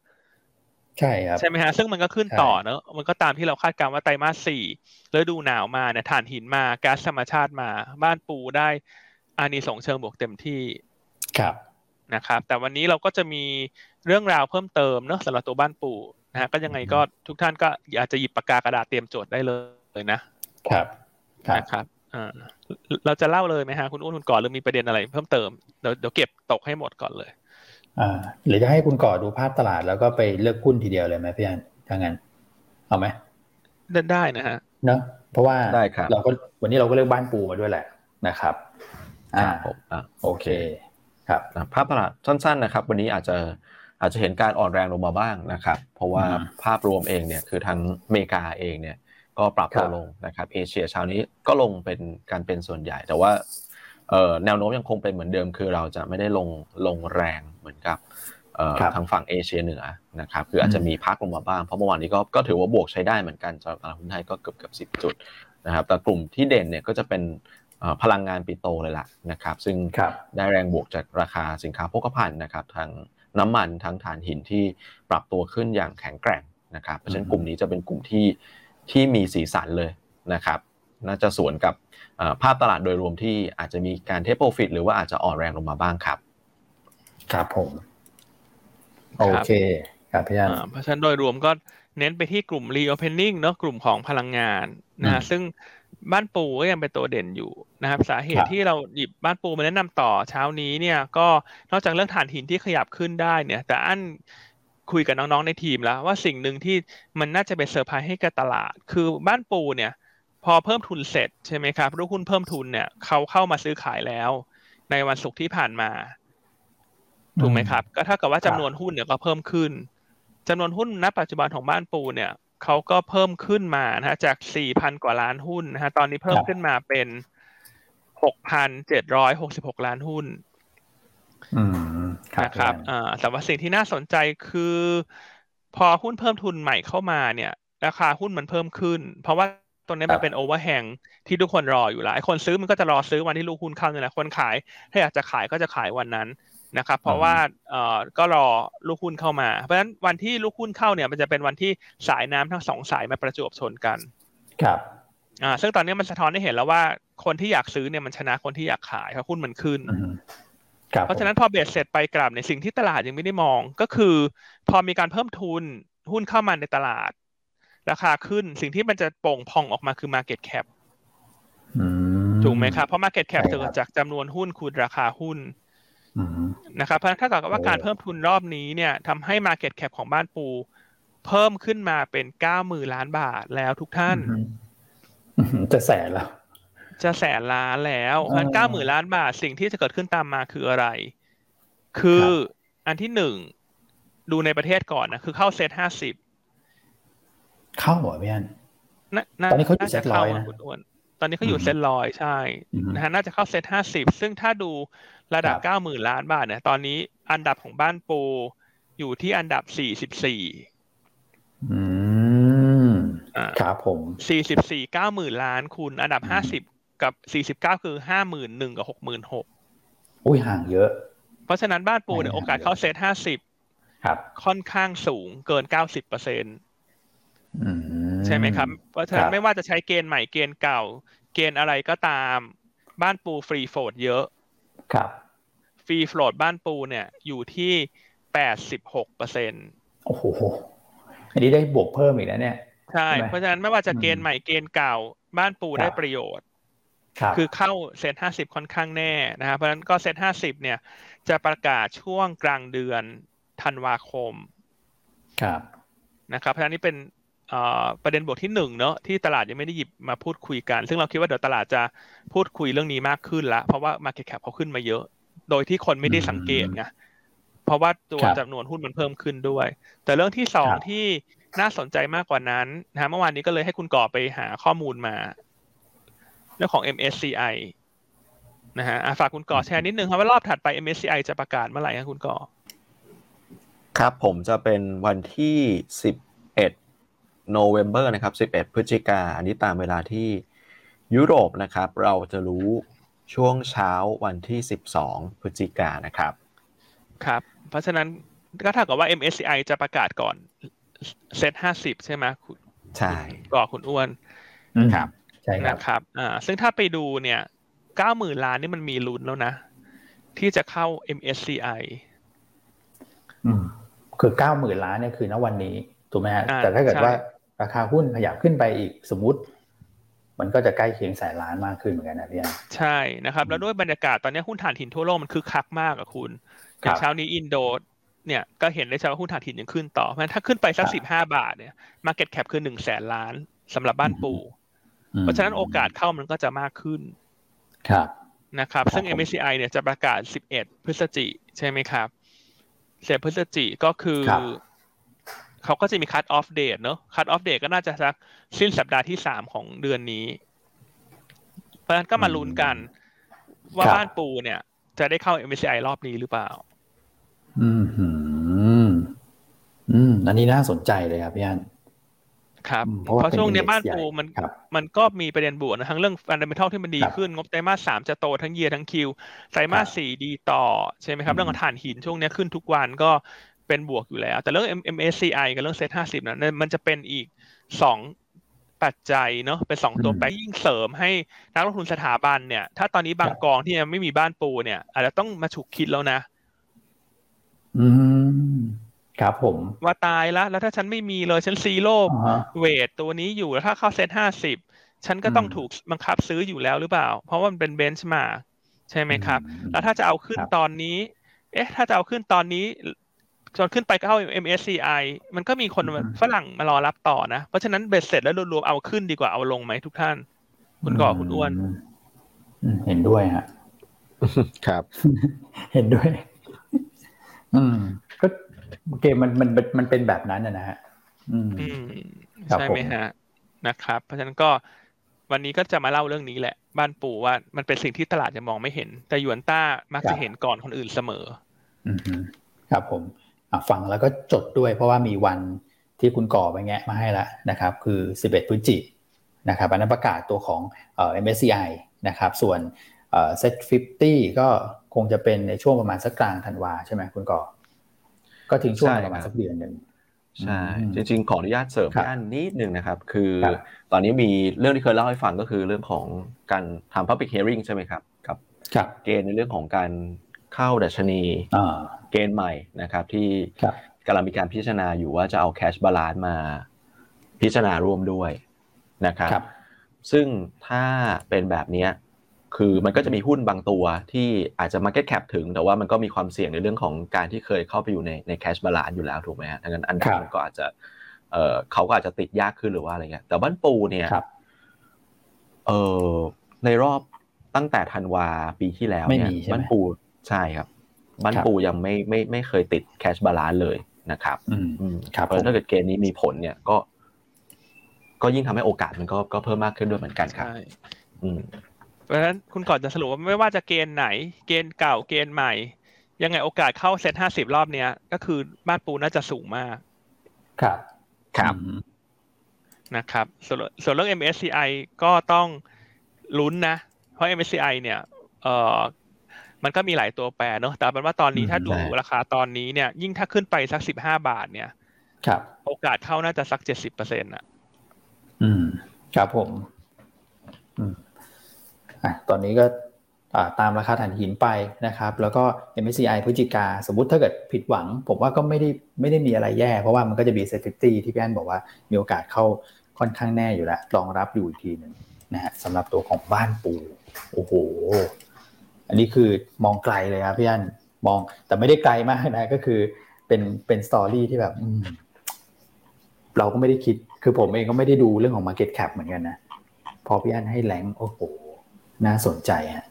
[SPEAKER 1] ใช่ครับ
[SPEAKER 2] ใช่ไหมฮะซึ่งมันก็ขึ้นต่อเนอะมันก็ตามที่เราคาดการณ์ว่าไตรมาสสี่แล้วดูหนาวมาเนี่ยฐานหินมาก๊าซธรรมชาติมา บ้านปูได้ อานิสงเชิงบวกเต็มที่
[SPEAKER 1] ครับ
[SPEAKER 2] นะครับ แต่วันนี้เราก็จะมีเรื่องราวเพิ่มเติมเนอะสำหรับตัวบ้านปูะฮะก็ยังไงก็ทุกท่านก็อยากจะหยิบปากกากระดาษเตรียมโจทย์ได้เลยนะครับนะครับเราจะเล่าเลยไหมฮะคุณอ้วนคุณก่อหรือมีประเด็นอะไรเพิ่มเติมเดี๋ยวเดี๋ยวเก็บตกให้หมดก่อนเลย
[SPEAKER 1] อ่าหรือจะให้คุณก่อดูภาพตลาดแล้วก็ไปเลือกหุ้นทีเดียวเลยไหมพี่อันถ้างั้นเอาไหม
[SPEAKER 2] ได้นะฮะ
[SPEAKER 1] เนอะเพราะว่า
[SPEAKER 3] ได้ครับ
[SPEAKER 1] เราก็วันนี้เราก็เลือกบ้านปูมาด้วยแหละนะครับ
[SPEAKER 3] อ่าผมอ่า
[SPEAKER 1] โอเคครับ
[SPEAKER 3] ภาพตลาดสั้น ๆนะครับ วันนี้อาจจะอาจจะเห็นการอ่อนแรงลงมาบ้างนะครับ เพราะว่าภาพรวมเองเนี่ยคือทั้งอเมริกาเองเนี่ยก็ปรับตัวลงนะครับเอเชียเช้านี้ก็ลงเป็นการเป็นส่วนใหญ่ แต่ว่าแนวโน้มยังคงเป็นเหมือนเดิมคือเราจะไม่ได้ลงลงแรงเหมือนกับทางฝั่งเอเชียเหนือนะครับคืออาจจะมีพักลงมาบ้างเพราะเมื่อวานนี้ก็ก็ถือว่าบวกใช้ได้เหมือนกันสำหรับตลาดหุ้นไทยก็เกือบเกือบสิบจุดนะครับแต่กลุ่มที่เด่นเนี่ยก็จะเป็น พลังงานปิโตเลยล่ะนะครับ ซึ่งได้แรงบวกจากราคาสินค้าโภคภัณฑ์นะครับทางน้ำมันทั้งถ่านหินที่ปรับตัวขึ้นอย่างแข็งแกร่งนะครับเพราะฉะนั้นกลุ่มนี้จะเป็นกลุ่มที่ที่มีสีสันเลยนะครับ น่าจะสวนกับภาพตลาดโดยรวมที่อาจจะมีการเทปโปรฟิตหรือว่าอาจจะอ่อนแรงลงมาบ้างครับ
[SPEAKER 1] ครับผม โอเคครับพี่อัน
[SPEAKER 2] เพราะฉะนั้นโดยรวมก็เน้นไปที่กลุ่ม reopening เนาะกลุ่มของพลังงานนะซึ่ง บ้านปูก็ยังเป็นตัวเด่นอยู่นะครับ สาเหตุที่เราหยิบบ้านปูมาแนะนำต่อเช้านี้เนี่ยก็นอกจากเรื่องถ่านหินที่ขยับขึ้นได้เนี่ย แต่อันคุยกับน้องๆในทีมแล้ว ว่าสิ่งหนึ่งที่มันน่าจะเป็นเซอร์ไพรส์ให้กับตลาด คือบ้านปูเนี่ย พอเพิ่มทุนเสร็จใช่ไหมครับลูกหุ้นเพิ่มทุนเนี่ยเขาเข้ามาซื้อขายแล้ว ในวันศุกร์ที่ผ่านมาถูกไหมครับ ก็เท่ากับว่าจำนวนหุ้นเนี่ยก็เพิ่มขึ้นจำนวนหุ้นณปัจจุบันของบ้านปูเนี่ย เขาก็เพิ่มขึ้นมานะฮะจากสี่พันกว่าล้านหุ้นนะฮะตอนนี้เพิ่มขึ้นมาเป็นหกพันเจ็ดร้อยหกสิบหกล้านหุ้นนะครับอ่าแต่ว่าสิ่งที่น่าสนใจคือ พอหุ้นเพิ่มทุนใหม่เข้ามาเนี่ย ราคาหุ้นมันเพิ่มขึ้น เพราะว่าตัวนี้มันเป็นโอเวอร์แฮงที่ทุกคนรออยู่แล้วไอ้คนซื้อมันก็จะรอซื้อวันที่ลูกหุ้นเข้าเนี่ยแหละคนขาย ถ้าอยากจะขายก็จะขายวันนั้น นะครับเพราะว่าเอ่อก็รอลูกหุ้นเข้ามา เพราะฉะนั้นวันที่ลูกหุ้นเข้าเนี่ยมันจะเป็นวันที่สายน้ำทั้งสองสายมาประจวบชนกัน
[SPEAKER 1] ครับ
[SPEAKER 2] อ่าซึ่งตอนนี้มันสะท้อนให้เห็นแล้วว่าคนที่อยากซื้อเนี่ยมันชนะคนที่อยากขายเพราะหุ้นมันขึ้นเพราะฉะนั้นพอเบสเสร็จไปกลับในสิ่งที่ตลาดยังไม่ได้มองก็คือ พอมีการเพิ่มทุนหุ้นเข้ามาในตลาด ราคาขึ้นสิ่งที่มันจะโป่งพองออกมาคือ Market Cap ถูกไหมครับ เพราะ Market Cap เกิดจากจำนวนหุ้นคูณราคาหุ้น นะครับเพราะถ้าเกิดว่าการเพิ่มทุนรอบนี้เนี่ยทำให้ Market Cap ของบ้านปู เพิ่มขึ้นมาเป็นเก้าหมื่นล้านบาทแล้วทุกท่าน
[SPEAKER 1] จะแสนแล้ว
[SPEAKER 2] จะแสนล้านแล้วเพราะเก้าหมื่นล้านบาทสิ่งที่จะเกิดขึ้นตามมาคืออะไร คืออันที่หนึ่งดูในประเทศก่อนนะคือเข้าเซตห้าสิบ
[SPEAKER 1] เข้าเหรอพี่อันตอนนี้เขาอยู่เซตร้อยนะ
[SPEAKER 2] ตอนนี้เขาอยู่เซตร้อยใช่นะฮะน่าจะเข้าเซตห้าสิบซึ่งถ้าดูระดับเก้าหมื่นล้านบาทเนี่ยตอนนี้อันดับของบ้านปูอยู่ที่อันดับสี่สิบสี่
[SPEAKER 1] อืมครับผม
[SPEAKER 2] สี่สิบสี่เก้าหมื่นล้านคูณอันดับห้าสิบกับสี่สิบเก้าคือห้าหมื่นหนึ่งกับหกหมื่นหก
[SPEAKER 1] อุ้ยห่างเยอะ
[SPEAKER 2] เพราะฉะนั้นบ้านปูเนี่ยโอกาสเข้าเซตห้าสิบค่อนข้างสูงเกินเก้าสิบเปอร์เซ็นต์ ใช่ไหมครับ เพราะฉะนั้นไม่ว่าจะใช้เกณฑ์ใหม่เกณฑ์เก่า เกณฑ์อะไรก็ตาม บ้านปู free float เยอะ
[SPEAKER 1] ครับ
[SPEAKER 2] free float บ้านปูเนี่ยอยู่ที่แปดสิบหกเปอร์เซ็นต์
[SPEAKER 1] โอ้โห อันนี้ได้บวกเพิ่มอีกแล้วเนี่ย
[SPEAKER 2] ใช่ เพราะฉะนั้นไม่ว่าจะเกณฑ์ใหม่เกณฑ์เก่า บ้านปูได้ประโยชน์คือเข้าเซ็ตห้าสิบค่อนข้างแน่นะครับเพราะฉะนั้นก็เซ็ตห้าสิบเนี่ย จะประกาศช่วงกลางเดือนธันวาคม
[SPEAKER 1] ครับ
[SPEAKER 2] นะครับเพราะฉะนั้นนี่เป็น ประเด็นบวกที่หนึ่งเนอะที่ตลาดยังไม่ได้หยิบมาพูดคุยกัน ซึ่งเราคิดว่าเดี๋ยวตลาดจะพูดคุยเรื่องนี้มากขึ้นละเพราะว่า Market Cap เขาขึ้นมาเยอะ โดยที่คนไม่ได้สังเกตไงเพราะว่าตัวจำนวนหุ้นมันเพิ่มขึ้นด้วย แต่เรื่องที่สองที่น่าสนใจมากกว่านั้นนะเมื่อวานนี้ก็เลยให้คุณก่อไปหาข้อมูลมา เรื่องของ MSCI นะฮะฝากคุณก่อแชร์นิดนึงครับว่ารอบถัดไป MSCI จะประกาศเมื่อไหร่ครับคุณก่อ
[SPEAKER 3] ครับผมจะเป็นวันที่สิบเอ็ด โนเวม ber นะครับ 11 พฤศจิกาอันนี้ตามเวลาที่ยุโรปนะครับ เราจะรู้ช่วงเช้าวันที่ 12 พฤศจิกานะครับ
[SPEAKER 2] ครับ เพราะฉะนั้นก็เท่ากับว่า MSCI จะประกาศก่อนเซ็ตห้าสิบใช่ไหมคุณ
[SPEAKER 3] ใช่
[SPEAKER 2] ก่อคุณอ้วน
[SPEAKER 1] ครับใช่ค
[SPEAKER 2] รับนะครับอ่าซึ่งถ้าไปดูเนี่ยเก้าหมื่นล้านนี่มันมีลุ้นแล้วนะ ที่จะเข้า MSCI
[SPEAKER 1] อืมคือเก้าหมื่นล้านเนี่ยคือณวันนี้ถูกไหมฮะแต่ถ้าเกิดว่า ราคาหุ้นขยับขึ้นไปอีกสมมติมันก็จะใกล้เคียงแสนล้านมากขึ้นเหมือนกันนะพี่
[SPEAKER 2] ใช่นะครับ แล้วด้วยบรรยากาศตอนนี้หุ้นถ่านหินทั่วโลกมันคึกคักมากอะคุณอย่างเช้านี้อินโดเนี่ยก็เห็นได้ชัดว่าหุ้นถ่านหินยังขึ้นต่อเพราะถ้าขึ้นไปสักสิบห้าบาทเนี่ย market cap คือหนึ่งแสนล้านสำหรับบ้านปูเพราะฉะนั้นโอกาสเข้ามันก็จะมากขึ้น
[SPEAKER 1] ครับ
[SPEAKER 2] นะครับ ซึ่ง MSCI เนี่ยจะประกาศสิบเอ็ดพฤศจิใช่ไหมครับเสียพฤศจิก็คือ เขาก็จะมี cut off date เนอะ cut off date ก็น่าจะสักสิ้นสัปดาห์ที่สามของเดือนนี้ เพราะฉะนั้นก็มาลุ้นกัน ว่าบ้านปูเนี่ย จะได้เข้า MSCI รอบนี้หรือเปล่า
[SPEAKER 1] อืมอืม อันนี้น่าสนใจเลยครับพี่อัน
[SPEAKER 2] ครับเพราะช่วงนี้บ้านปูมันมันก็มีประเด็นบวกนะทั้งเรื่องฟันเดเมทัลที่มันดีขึ้น งบไตรมาสสามจะโตทั้งเยียร์ทั้งคิวไตรมาสสี่ดีต่อ ใช่ไหมครับ เรื่องของถ่านหินช่วงนี้ขึ้นทุกวันก็ เป็นบวกอยู่แล้ว แต่เรื่อง MSCI กับเรื่องเซ็ตห้าสิบนะมันจะเป็นอีกสองปัจจัยเนาะเป็นสองตัวแปรยิ่งเสริมให้นักลงทุนสถาบันเนี่ย ถ้าตอนนี้บางกองที่ยังไม่มีบ้านปูเนี่ย อาจจะต้องมาฉุกคิดแล้วนะ
[SPEAKER 1] อืมครับผม
[SPEAKER 2] ว่าตายแล้ว แล้วถ้าฉันไม่มีเลยฉันซีโร่เวทตัวนี้อยู่แล้วถ้าเข้าเซตห้าสิบฉันก็ต้องถูกบังคับซื้ออยู่แล้วหรือเปล่า เพราะว่ามันเป็นเบนช์มาใช่ไหมครับ แล้วถ้าจะเอาขึ้นตอนนี้ เอ๊ะ ถ้าจะเอาขึ้นตอนนี้ จนขึ้นไปเข้า MSCI มันก็มีคนฝรั่งมารอรับต่อนะ เพราะฉะนั้นเบ็ดเสร็จแล้วรวมๆเอาขึ้นดีกว่าเอาลงไหมทุกท่าน คุณก่อคุณอ้วน
[SPEAKER 1] เห็นด้วยฮะ
[SPEAKER 3] ครับ
[SPEAKER 1] เห็นด้วย อืม ก็เกมมันมันมันเป็นแบบนั้นนะฮะอืม
[SPEAKER 2] ใช่ไหมฮะนะครับ เพราะฉะนั้นก็วันนี้ก็จะมาเล่าเรื่องนี้แหละ บ้านปู่ว่ามันเป็นสิ่งที่ตลาดจะมองไม่เห็น แต่ยวนต้ามักจะเห็นก่อนคนอื่นเสมอ
[SPEAKER 1] อืมครับผม ฟังแล้วก็จดด้วย เพราะว่ามีวันที่คุณก่อไปแงะมาให้แล้วนะครับ คือ 11 พฤศจินะครับอันนั้นประกาศตัวของเอ่อ MSCI นะครับ ส่วนเอ่อ Set 50ก็คงจะเป็นในช่วงประมาณสักกลางธันวาใช่ไหมคุณก่อ ก็ถึงช่วงประมาณสักเดือนหนึ่ง
[SPEAKER 3] ใช่จริงๆ ขออนุญาตเสริมด้านนิดหนึ่งนะครับ คือตอนนี้มีเรื่องที่เคยเล่าให้ฟังก็คือเรื่องของการทำ public hearing ใช่ไหมครับกับเกณฑ์ในเรื่องของการ เข้าดัชนีเกณฑ์ใหม่นะครับ ที่กำลังมีการพิจารณาอยู่ว่าจะเอา cash balance มาพิจารณาร่วมด้วยนะครับซึ่งถ้าเป็นแบบนี้คือมันก็จะมีหุ้นบางตัวที่อาจจะ Market Cap ถึง แต่ว่ามันก็มีความเสี่ยงในเรื่องของการที่เคยเข้าไปอยู่ในใน cash balance อยู่แล้วถูกไหมฮะดังนั้นอันดับมันก็อาจจะเออเขาก็อาจจะติดยากขึ้นหรือว่าอะไรเงี้ยแต่บ้านปูเนี่ยเออในรอบตั้งแต่ธันวาปีที่แล้วเนี่ยบ้านปู ใช่ครับบ้านปูยังไม่ไม่ไม่เคยติด cash balance เลยนะครับ
[SPEAKER 1] อืม
[SPEAKER 3] ครับเพราะถ้าเกิดเกณฑ์นี้มีผลเนี่ยก็ ก็ยิ่งทำให้โอกาสมันก็ก็เพิ่มมากขึ้นด้วยเหมือนกันครับอืม
[SPEAKER 2] เพราะฉะนั้นคุณก่อนจะสรุปว่าไม่ว่าจะเกณฑ์ไหน เกณฑ์เก่าเกณฑ์ใหม่ ยังไงโอกาสเข้าเซ็ตห้าสิบรอบเนี้ย ก็คือบ้านปูน่าจะสูงมาก
[SPEAKER 1] ครับ
[SPEAKER 3] ครับ
[SPEAKER 2] นะครับส่วนส่วนเรื่อง MSCI ก็ต้องลุ้นนะ เพราะ MSCI เนี่ย เอ่อ มันก็มีหลายตัวแปรเนอะแต่เป็นว่าตอนนี้ถ้าดูราคาตอนนี้เนี่ย ยิ่งถ้าขึ้นไปสักสิบห้าบาทเนี่ย
[SPEAKER 1] ครับ
[SPEAKER 2] โอกาสเข้าน่าจะสักเจ็ดสิบเปอร์เซ็นต์อะ
[SPEAKER 1] อืม ครับผม อืมตอนนี้ก็ตามราคาถ่านหินไปนะครับ แล้วก็ MSCI พฤศจิกาสมมุติถ้าเกิดผิดหวัง ผมว่าก็ไม่ได้ไม่ได้มีอะไรแย่ เพราะว่ามันก็จะมี SET fifty ที่พี่อันบอกว่ามีโอกาสเข้าค่อนข้างแน่อยู่แล้วรองรับอยู่อีกทีหนึ่งนะฮะสำหรับตัวของบ้านปู โอ้โห อันนี้คือมองไกลเลยครับพี่อันมองแต่ไม่ได้ไกลมากนะก็คือเป็นเป็น story ที่แบบเราก็ไม่ได้คิด คือผมเองก็ไม่ได้ดูเรื่องของ Market Cap เหมือนกันนะพอพี่อันให้แรงโอ้โหน่าสนใจฮะ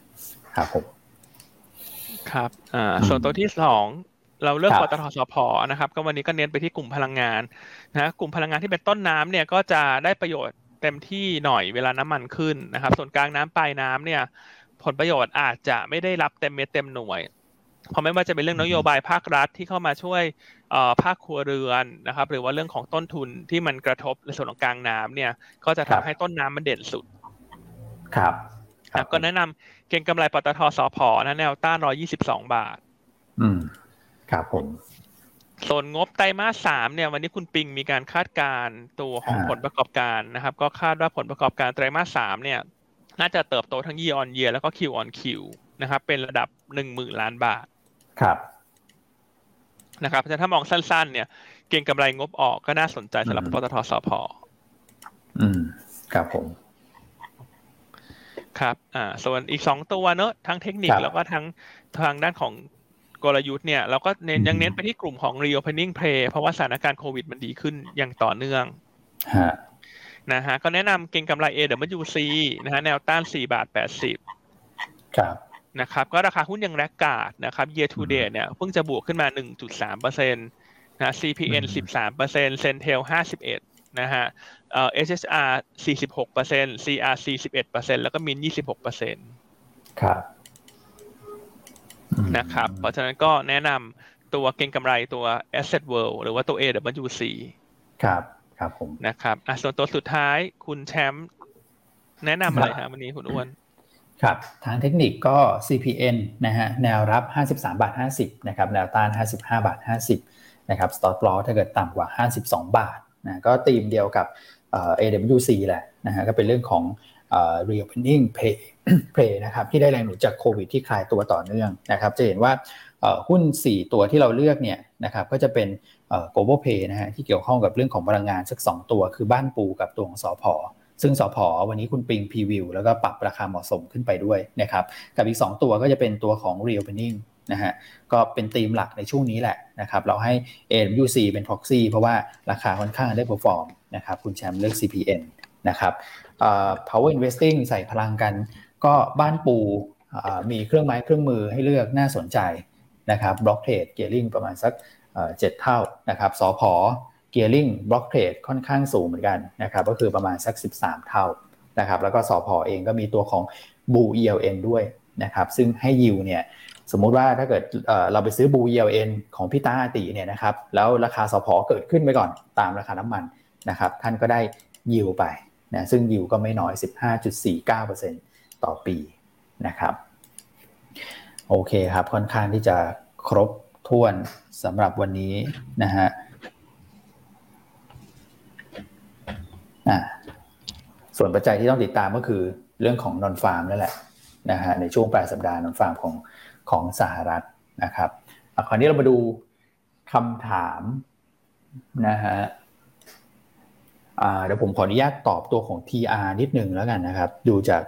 [SPEAKER 1] ครับผม
[SPEAKER 2] ครับอ่าส่วนตัวที่สองเราเลือกปตทสพนะครับ ก็วันนี้ก็เน้นไปที่กลุ่มพลังงานนะกลุ่มพลังงานที่เป็นต้นน้ำเนี่ยก็จะได้ประโยชน์เต็มที่หน่อยเวลาน้ำมันขึ้นนะครับ ส่วนกลางน้ำปลายน้ำเนี่ย ผลประโยชน์อาจจะไม่ได้รับเต็มเม็ดเต็มหน่วยเพราะไม่ว่าจะเป็นเรื่องนโยบายภาครัฐที่เข้ามาช่วยภาคครัวเรือนนะครับ หรือว่าเรื่องของต้นทุนที่มันกระทบในส่วนของกลางน้ำเนี่ย ก็จะทำให้ต้นน้ำมันเด่นสุด
[SPEAKER 1] ครับ
[SPEAKER 2] ครับก็แนะนำเก็งกำไรปตทสพนะแนวต้านร้อยี่สิบสองบาท
[SPEAKER 1] อืมครับผม
[SPEAKER 2] ส่วนงบไตรมาสสามเนี่ยวันนี้คุณปิงมีการคาดการตัวของผลประกอบการนะครับ ก็คาดว่าผลประกอบการไตรมาสสามเนี่ย น่าจะเติบโตทั้ง year on year แล้วก็ Q on Q นะครับ เป็นระดับหนึ่งหมื่นล้านบาท
[SPEAKER 1] ครับ
[SPEAKER 2] นะครับแต่ถ้ามองสั้น ๆ เนี่ย เก่งกำไรงบออกก็น่าสนใจสำหรับปตทสพ
[SPEAKER 1] อืม ครับผม
[SPEAKER 2] ครับ อ่า ส่วนอีกสองตัวเนอะทั้งเทคนิคแล้วก็ทั้งทางด้านของกลยุทธ์เนี่ย เราก็เน้นยังเน้นไปที่กลุ่มของ reopening play เพราะว่าสถานการณ์โควิดมันดีขึ้นอย่างต่อเนื่อง นะฮะก็แนะนำเก็งกำไร AWC นะฮะแนวต้าน4บาท80
[SPEAKER 1] ครับ
[SPEAKER 2] นะครับก็ราคาหุ้นยังแรกกาดนะครับ year to date เนี่ยเพิ่งจะบวกขึ้นมา 1.3เปอร์เซ็นต์นะ CPN 13เปอร์เซ็นต์ Centel 51นะฮะเอ่อ SSR 46เปอร์เซ็นต์ CRC 11เปอร์เซ็นต์แล้วก็มิน26เปอร์เซ็นต์
[SPEAKER 1] ครับ
[SPEAKER 2] นะครับ เพราะฉะนั้นก็แนะนำตัวเก็งกำไรตัว Asset World หรือว่าตัว AWC
[SPEAKER 1] ครับ ครับผม
[SPEAKER 2] นะครับอะส่วนตัวสุดท้ายคุณแชมป์แนะนำอะไรฮะวันนี้คุณอ้วน
[SPEAKER 1] ครับทางเทคนิคก็ CPN นะฮะแนวรับ 53บาท50นะครับแนวต้าน 55บาท50นะครับ stop loss ถ้าเกิดต่ำกว่า 52 บาทนะก็ตีมเดียวกับ AWC แหละนะฮะก็เป็นเรื่องของ reopening pay play นะครับที่ได้แรงหนุนจากโควิดที่คลายตัวต่อเนื่องนะครับจะเห็นว่า หุ้น 4 ตัวที่เราเลือกเนี่ยนะครับก็จะเป็น global pay นะฮะที่เกี่ยวข้องกับเรื่องของพลังงานสัก 2 ตัว คือบ้านปูกับตัวของสอพอซึ่งสอพอวันนี้คุณปิงพรีวิวแล้วก็ปรับราคาเหมาะสมขึ้นไปด้วยนะครับกับอีก 2 ตัวก็จะเป็นตัวของ reopening นะฮะก็เป็นธีมหลักในช่วงนี้แหละนะครับเราให้ AWC เป็น proxy เพราะว่าราคาค่อนข้างได้ perform นะครับคุณแชมป์เลือก CPN นะครับ power investing ใส่พลังกัน ก็บ้านปูมีเครื่องไม้เครื่องมือให้เลือกน่าสนใจ นะครับ block trade gearing ประมาณสักเจ็ดเท่านะครับสอพอ gearing block trade ค่อนข้างสูงเหมือนกันนะครับก็คือประมาณสัก 13 เท่านะครับแล้วก็สอพอเองก็มีตัวของ b ู ELN ด้วยนะครับซึ่งให้ยิวเนี่ยสมมุติว่าถ้าเกิดเราไปซื้อบู ELN ของพี่ตาอาติเนี่ยนะครับแล้วราคาสอพอเกิดขึ้นไปก่อนตามราคาน้ำมันนะครับท่านก็ได้ยิวไปนะซึ่งยิวก็ไม่น้อย 15.49%ต่อปีนะครับ โอเคครับ ค่อนข้างที่จะครบถ้วนสำหรับวันนี้นะฮะส่วนปัจจัยที่ต้องติดตามก็คือเรื่องของนอนฟาร์มนั่นแหละนะฮะในช่วงปลายสัปดาห์นอนฟาร์มของของสหรัฐนะครับคราวนี้เรามาดูคำถามนะฮะเดี๋ยวผมขออนุญาตตอบตัวของ TR นิดนึงแล้วกันนะครับ ดูจาก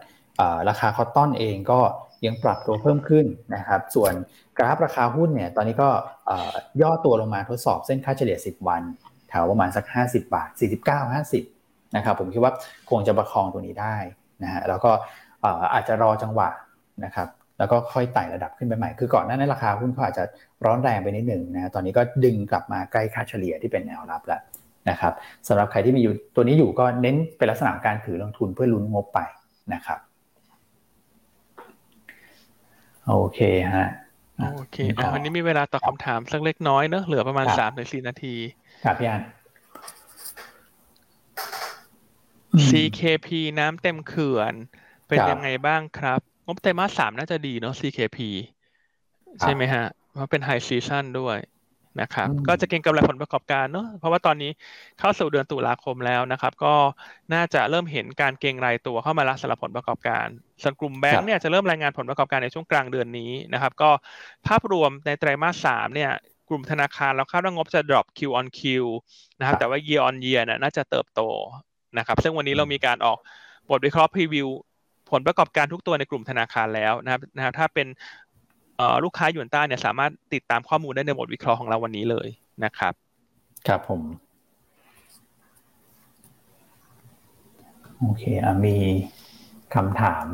[SPEAKER 1] ราคาคอตตอนเองก็ ยังปรับตัวเพิ่มขึ้นนะครับ ส่วนกราฟราคาหุ้นเนี่ยตอนนี้ก็ย่อตัวลงมาทดสอบเส้นค่าเฉลี่ย 10 วันแถวประมาณสัก 50 บาท 49 50 นะครับ ผมคิดว่าคงจะประคองตัวนี้ได้นะฮะแล้วก็อาจจะรอจังหวะนะครับแล้วก็ค่อยไต่ระดับขึ้นไปใหม่ คือก่อนหน้านั้นราคาหุ้นเขาอาจจะร้อนแรงไปนิดหนึ่งนะ ตอนนี้ก็ดึงกลับมาใกล้ค่าเฉลี่ยที่เป็นแนวรับแล้วนะครับสำหรับใครที่มีอยู่ตัวนี้อยู่ก็เน้นเป็นลักษณะการถือลงทุนเพื่อลุ้นงบไปนะครับ โอเคฮะ
[SPEAKER 2] โอเคอะวันนี้มีเวลาตอบคำถามสักเล็กน้อยเนอะเหลือประมาณสามถึงสี่นาที
[SPEAKER 1] ครับพี่อัน
[SPEAKER 2] CKP น้ำเต็มเขื่อน เป็นยังไงบ้างครับงบไตรมาสสามน่าจะดีเนาะ CKP ใช่ไหมฮะเพราะเป็น high season ด้วย นะครับก็จะเก็งกำไรผลประกอบการเนาะเพราะว่าตอนนี้เข้าสู่เดือนตุลาคมแล้วนะครับ ก็น่าจะเริ่มเห็นการเก็งรายตัวเข้ามาละสำหรับผลประกอบการ ส่วนกลุ่มแบงก์เนี่ยจะเริ่มรายงานผลประกอบการในช่วงกลางเดือนนี้นะครับ ก็ภาพรวมในไตรมาสสามเนี่ยกลุ่มธนาคารเราคาดว่างบจะ drop Q on Q นะครับ แต่ว่า year on year น่าจะเติบโตนะครับ ซึ่งวันนี้เรามีการออกบทวิเคราะห์พรีวิวผลประกอบการทุกตัวในกลุ่มธนาคารแล้วนะครับนะครับถ้าเป็น ลูกค้ายูนต้าเนี่ยสามารถติดตามข้อมูลได้ในบทวิเคราะห์ของเราวันนี้เลยนะครับ
[SPEAKER 1] ครับผม โอเคอมีคำถาม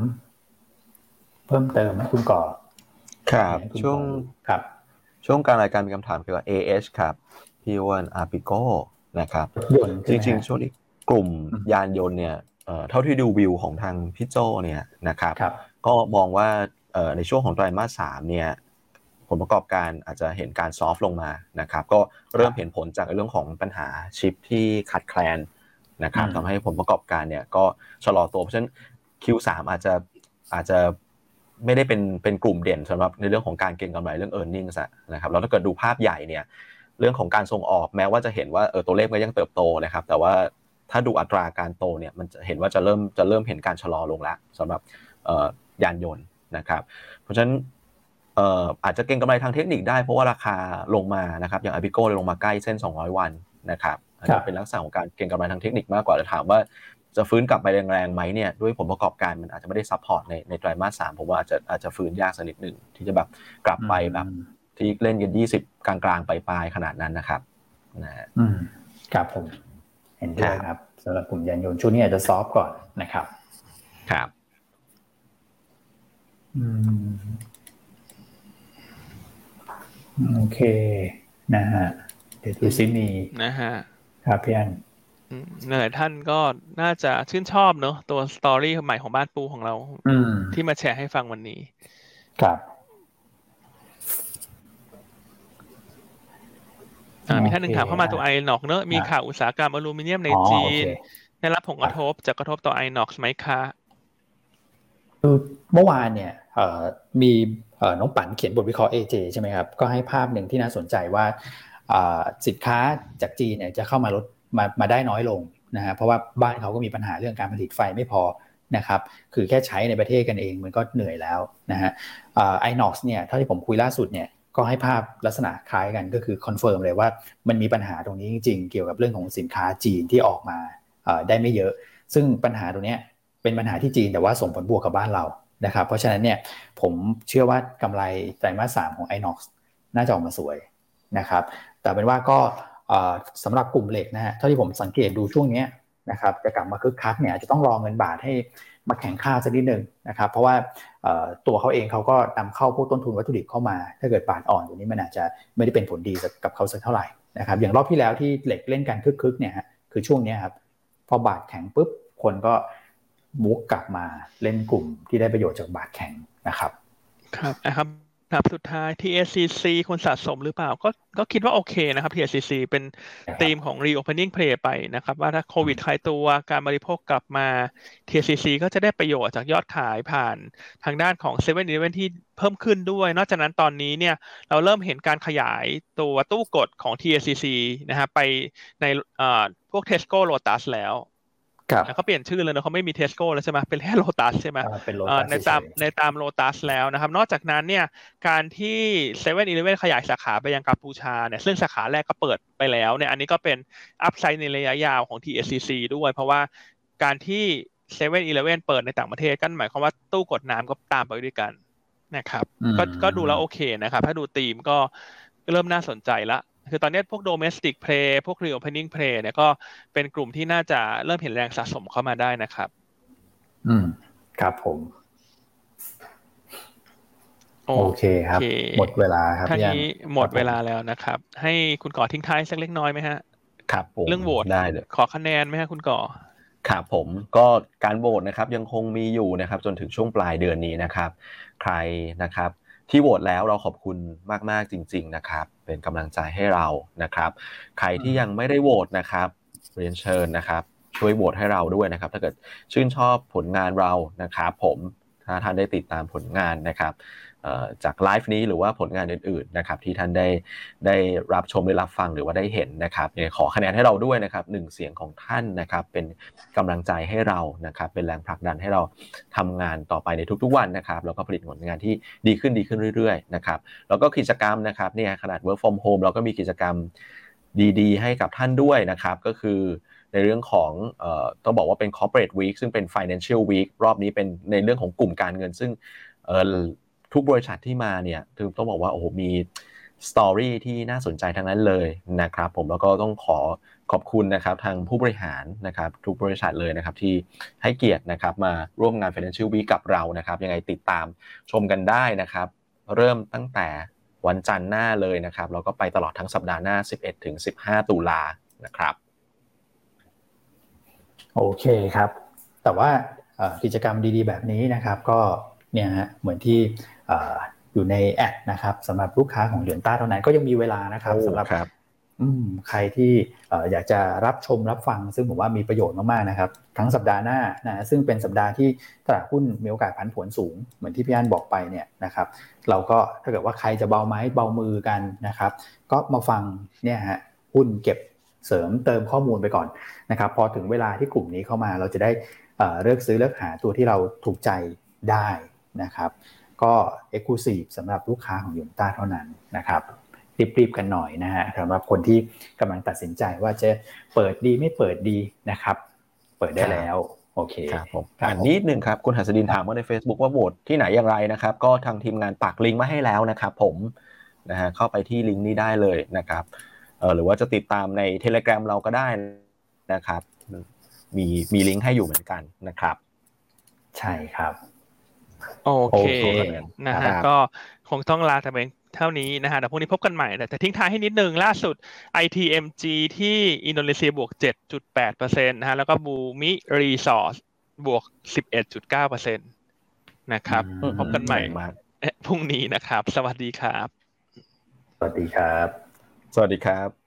[SPEAKER 1] เพิ่มเติมไหมคุณก่อ
[SPEAKER 3] ครับ ช่วง
[SPEAKER 1] ครับ
[SPEAKER 3] ช่วงการรายการมีคำถามเกี่ยวกับ AH ครับพี่วันอาปิโก้นะครับจริง ๆ ช่วงนี้กลุ่มยานยนต์เนี่ยเท่าที่ดูวิวของทางพี่โจเนี่ยนะครับ
[SPEAKER 1] รบ
[SPEAKER 3] ก็มองว่า ในช่วงของไตรมาสสามเนี่ยผลประกอบการอาจจะเห็นการซอฟลงมานะครับก็เริ่มเห็นผลจากเรื่องของปัญหาชิปที่ขาดแคลนนะครับทำให้ผลประกอบการเนี่ยก็ชะลอตัวเพราะฉะนั้น Q3 อาจจะอาจจะไม่ได้เป็นเป็นกลุ่มเด่นสำหรับในเรื่องของการเก็งกำไรเรื่อง e a r n i n g นะครับแล้วถ้าเกิดดูภาพใหญ่เนี่ยเรื่องของการส่งออกแม้ว่าจะเห็นว่าเออตัวเลขก็ยังเติบโตนะครับ แต่ว่าถ้าดูอัตราการโตเนี่ยมันจะเห็นว่าจะเริ่มจะเริ่มเห็นการชะลอลงแล้วสำหรับยานยนต์ นะครับเพราะฉะนั้นอาจจะเก็งกำไรทางเทคนิคได้เพราะว่าราคาลงมานะครับอย่างอาปิโก้ลงมาใกล้เส้น 200 วันนะครับอาจจะเป็นลักษณะของการเก็งกำไรทางเทคนิคมากกว่าแต่ถามว่าจะฟื้นกลับไปแรงๆไหมเนี่ยด้วยผลประกอบการมันอาจจะไม่ได้ support ในในไตรมาสสามผมว่าอาจจะอาจจะฟื้นยากสักนิดหนึ่งที่จะแบบกลับไปแบบที่เล่นกัน20กลางๆ ไปปลายขนาดนั้นนะครับนะฮะ
[SPEAKER 1] ครับผมเห็นด้วยครับสำหรับกลุ่มยานยนต์ช่วงนี้อาจจะซอฟก่อนนะครับ
[SPEAKER 3] ครับ
[SPEAKER 1] อืม โอเค นะฮะ เดี๋ยวดูซิมี
[SPEAKER 2] นะฮะ
[SPEAKER 1] ครับพี่อัน
[SPEAKER 2] หลายท่านก็น่าจะชื่นชอบเนอะตัวสตอรี่ใหม่ของบ้านปูของเราที่มาแชร์ให้ฟังวันนี้
[SPEAKER 1] ครับ
[SPEAKER 2] มีท่านหนึ่งถามเข้ามาตัวไอหนอกเนอะมีข่าวอุตสาหกรรมอลูมิเนียมในจีนได้รับผลกระทบจากกระทบต่อไอหนอกไหมคะ
[SPEAKER 1] คือเมื่อวานเนี่ย มีน้องปันเขียนบทวิเคราะห์ AJ ใช่ไหมครับ ก็ให้ภาพหนึ่งที่น่าสนใจว่าสินค้าจากจีนเนี่ยจะเข้ามาลดมามาได้น้อยลงนะฮะเพราะว่าบ้านเขาก็มีปัญหาเรื่องการผลิตไฟไม่พอนะครับคือแค่ใช้ในประเทศกันเองมันก็เหนื่อยแล้วนะฮะInox เนี่ยเท่าที่ผมคุยล่าสุดเนี่ยก็ให้ภาพลักษณะคล้ายกันก็คือ confirm เลยว่ามันมีปัญหาตรงนี้จริงๆ เกี่ยวกับเรื่องของสินค้าจีนที่ออกมาได้ไม่เยอะ ซึ่งปัญหาตรงนี้เป็นปัญหาที่จีนแต่ว่าส่งผลบวกกับบ้านเรา นะครับเพราะฉะนั้นเนี่ยผมเชื่อว่ากำไรไตรมาสสามของ Inox น่าจะออกมาสวยนะครับแต่เป็นว่าก็สำหรับกลุ่มเหล็กนะฮะเท่าที่ผมสังเกตดูช่วงนี้นะครับจะกลับมาคึกคักเนี่ยจะต้องรอเงินบาทให้มาแข่งค่าสักนิดหนึ่งนะครับเพราะว่าตัวเขาเองเขาก็นำเข้าพวกต้นทุนวัตถุดิบเข้ามา ถ้าเกิดบาทอ่อนตรงนี้มันอาจจะไม่ได้เป็นผลดีกับเขาสักเท่าไหร่นะครับอย่างรอบที่แล้วที่เหล็กเล่นกันคึกๆเนี่ยฮะคือช่วงนี้ครับพอบาทแข็งปุ๊บคนก็ บุกกลับมาเล่นกลุ่มที่ได้ประโยชน์จากบาทแข็งนะครับ
[SPEAKER 2] ครับนะครับครับสุดท้าย TSCC คนสะสมหรือเปล่า ก็ก็คิดว่าโอเคนะครับ TSCC เป็นธีมของ reopening play ไปนะครับ ว่าถ้าโควิดคลายตัวการบริโภคกลับมา TSCC ก็จะได้ประโยชน์จากยอดขายผ่านทางด้านของ7 e เ e ่ e อที่เพิ่มขึ้นด้วย นอกจากนั้นตอนนี้เนี่ยเราเริ่มเห็นการขยายตัวตู้กดของ TSCC นะฮะไปในพวก Tesco Lotus แล้ว เขาเปลี่ยนชื่อเลยนะเขาไม่มีเทสโก้แล้วใช่ไหมเป็นแค่โลตัสใช่ไหมในตามในตามโลตัสแล้วนะครับ นอกจากนั้นเนี่ยการที่7-Eleven ขยายสาขาไปยังกัมพูชาเนี่ยซึ่งสาขาแรกก็เปิดไปแล้วเนี่ยอันนี้ก็เป็นอัพไซด์ในระยะยาวของ TSCC ด้วย เพราะว่าการที่เซเว่นอีเลฟเว่นเปิดในต่างประเทศก็หมายความว่าตู้กดน้ำก็ตามไปด้วยกันนะครับก็ก็ดูแล้วโอเคนะครับ ถ้าดูธีมก็เริ่มน่าสนใจละ คือตอนนี้พวก domestic play พวก reopening play เนี่ยก็เป็นกลุ่มที่น่าจะเริ่มเห็นแรงสะสมเข้ามาได้นะครับ
[SPEAKER 1] อืม ครับผม โอเคครับ หมดเวลาครับ
[SPEAKER 2] ท่านี้หมดเวลาแล้วนะครับ ให้คุณก่อทิ้งท้ายสักเล็กน้อยไหมฮะ
[SPEAKER 3] ครับผม
[SPEAKER 2] เรื่องโหวต
[SPEAKER 3] ได้เลย
[SPEAKER 2] ขอคะแนนไหมฮะคุณก่อ
[SPEAKER 3] ครับผมก็การโหวตนะครับยังคงมีอยู่นะครับจนถึงช่วงปลายเดือนนี้นะครับ ใครนะครับ ที่โหวตแล้วเราขอบคุณมาก ๆ จริง ๆ นะครับ เป็นกำลังใจให้เรานะครับ ใครที่ยังไม่ได้โหวตนะครับ เรียนเชิญนะครับ ช่วยโหวตให้เราด้วยนะครับ ถ้าเกิดชื่นชอบผลงานเรานะครับ ผมถ้าท่านได้ติดตามผลงานนะครับ จากไลฟ์นี้หรือว่าผลงานอื่นๆนะครับที่ท่านได้ได้รับชมได้รับฟังหรือว่าได้เห็นนะครับขอคะแนนให้เราด้วยนะครับหนึ่งเสียงของท่านนะครับเป็นกำลังใจให้เรานะครับเป็นแรงผลักดันให้เราทำงานต่อไปในทุกๆวันนะครับแล้วก็ผลิตผลงานที่ดีขึ้นดีขึ้นเรื่อยๆนะครับแล้วก็กิจกรรมนะครับเนี่ยขนาด work from home เราก็มีกิจกรรมดีๆ ให้กับท่านด้วยนะครับก็คือในเรื่องของออต้องบอกว่าเป็น corporate week ซึ่งเป็น financial week รอบนี้เป็นในเรื่องของกลุ่มการเงินซึ่ง ทุกบริษัทที่มาเนี่ยคือต้องบอกว่าโอ้โหมีสตอรี่ที่น่าสนใจทั้งนั้นเลยนะครับ ผมแล้วก็ต้องขอขอบคุณนะครับทางผู้บริหารนะครับทุกบริษัทเลยนะครับที่ให้เกียรตินะครับมาร่วมงาน Financial Week กับเรานะครับยังไงติดตามชมกันได้นะครับ เริ่มตั้งแต่วันจันทร์หน้าเลยนะครับแล้วก็ไปตลอดทั้งสัปดาห์หน้า 11ถึง15 ตุลานะครับ
[SPEAKER 1] โอเคครับ แต่ว่ากิจกรรมดีๆ แบบนี้นะครับ ก็เนี่ยฮะเหมือนที่ อยู่ในแอดนะครับสำหรับลูกค้าของเหรียญต้าเท่านั้นก็ยังมีเวลานะครับสำหรับใครที่อยากจะรับชมรับฟัง ซึ่งผมว่ามีประโยชน์มากๆนะครับ ทั้งสัปดาห์หน้านะซึ่งเป็นสัปดาห์ที่ตลาดหุ้นมีโอกาสผันผวนสูง เหมือนที่พี่อันบอกไปเนี่ยนะครับ เราก็ถ้าเกิดว่าใครจะเบาไม้เบามือกันนะครับ ก็มาฟังเนี่ยฮะหุ้นเก็บเสริมเติมข้อมูลไปก่อนนะครับ พอถึงเวลาที่กลุ่มนี้เข้ามาเราจะได้เลือกซื้อเลือกหาตัวที่เราถูกใจได้นะครับ ก็ Exclusive สำหรับลูกค้าของยูนต้าเท่านั้นนะครับรีบๆกันหน่อยนะฮะสำหรับคนที่กำลังตัดสินใจว่าจะเปิดดีไม่เปิดดีนะครับ เปิดได้แล้วโอเค
[SPEAKER 3] ครับผมอันนิดนึงครับ คุณหัสดินถามว่าใน Facebook ว่าโหวตที่ไหนอย่างไรนะครับ ก็ทางทีมงานปักลิงก์มาให้แล้วนะครับผมนะฮะเข้าไปที่ลิงก์นี้ได้เลยนะครับเออหรือว่าจะติดตามใน Telegram เราก็ได้นะครับ มีมีลิงก์ให้อยู่เหมือนกันนะครับ
[SPEAKER 1] ใช่ครับ
[SPEAKER 2] โอเคนะฮะก็คงต้องลาแต่เพียงเท่านี้นะฮะเดี๋ยวพรุ่งนี้พบกันใหม่แต่ทิ้งท้ายให้นิดนึงล่าสุด ITMG ที่อินโดนีเซียบวก 7.8%นะฮะแล้วก็บูมิรีสอร์สบวก 11.9%นะครับพบกันใหม่พรุ่งนี้นะครับ สวัสดีครับ
[SPEAKER 1] สวัสดีครับ
[SPEAKER 3] สวัสดีครับ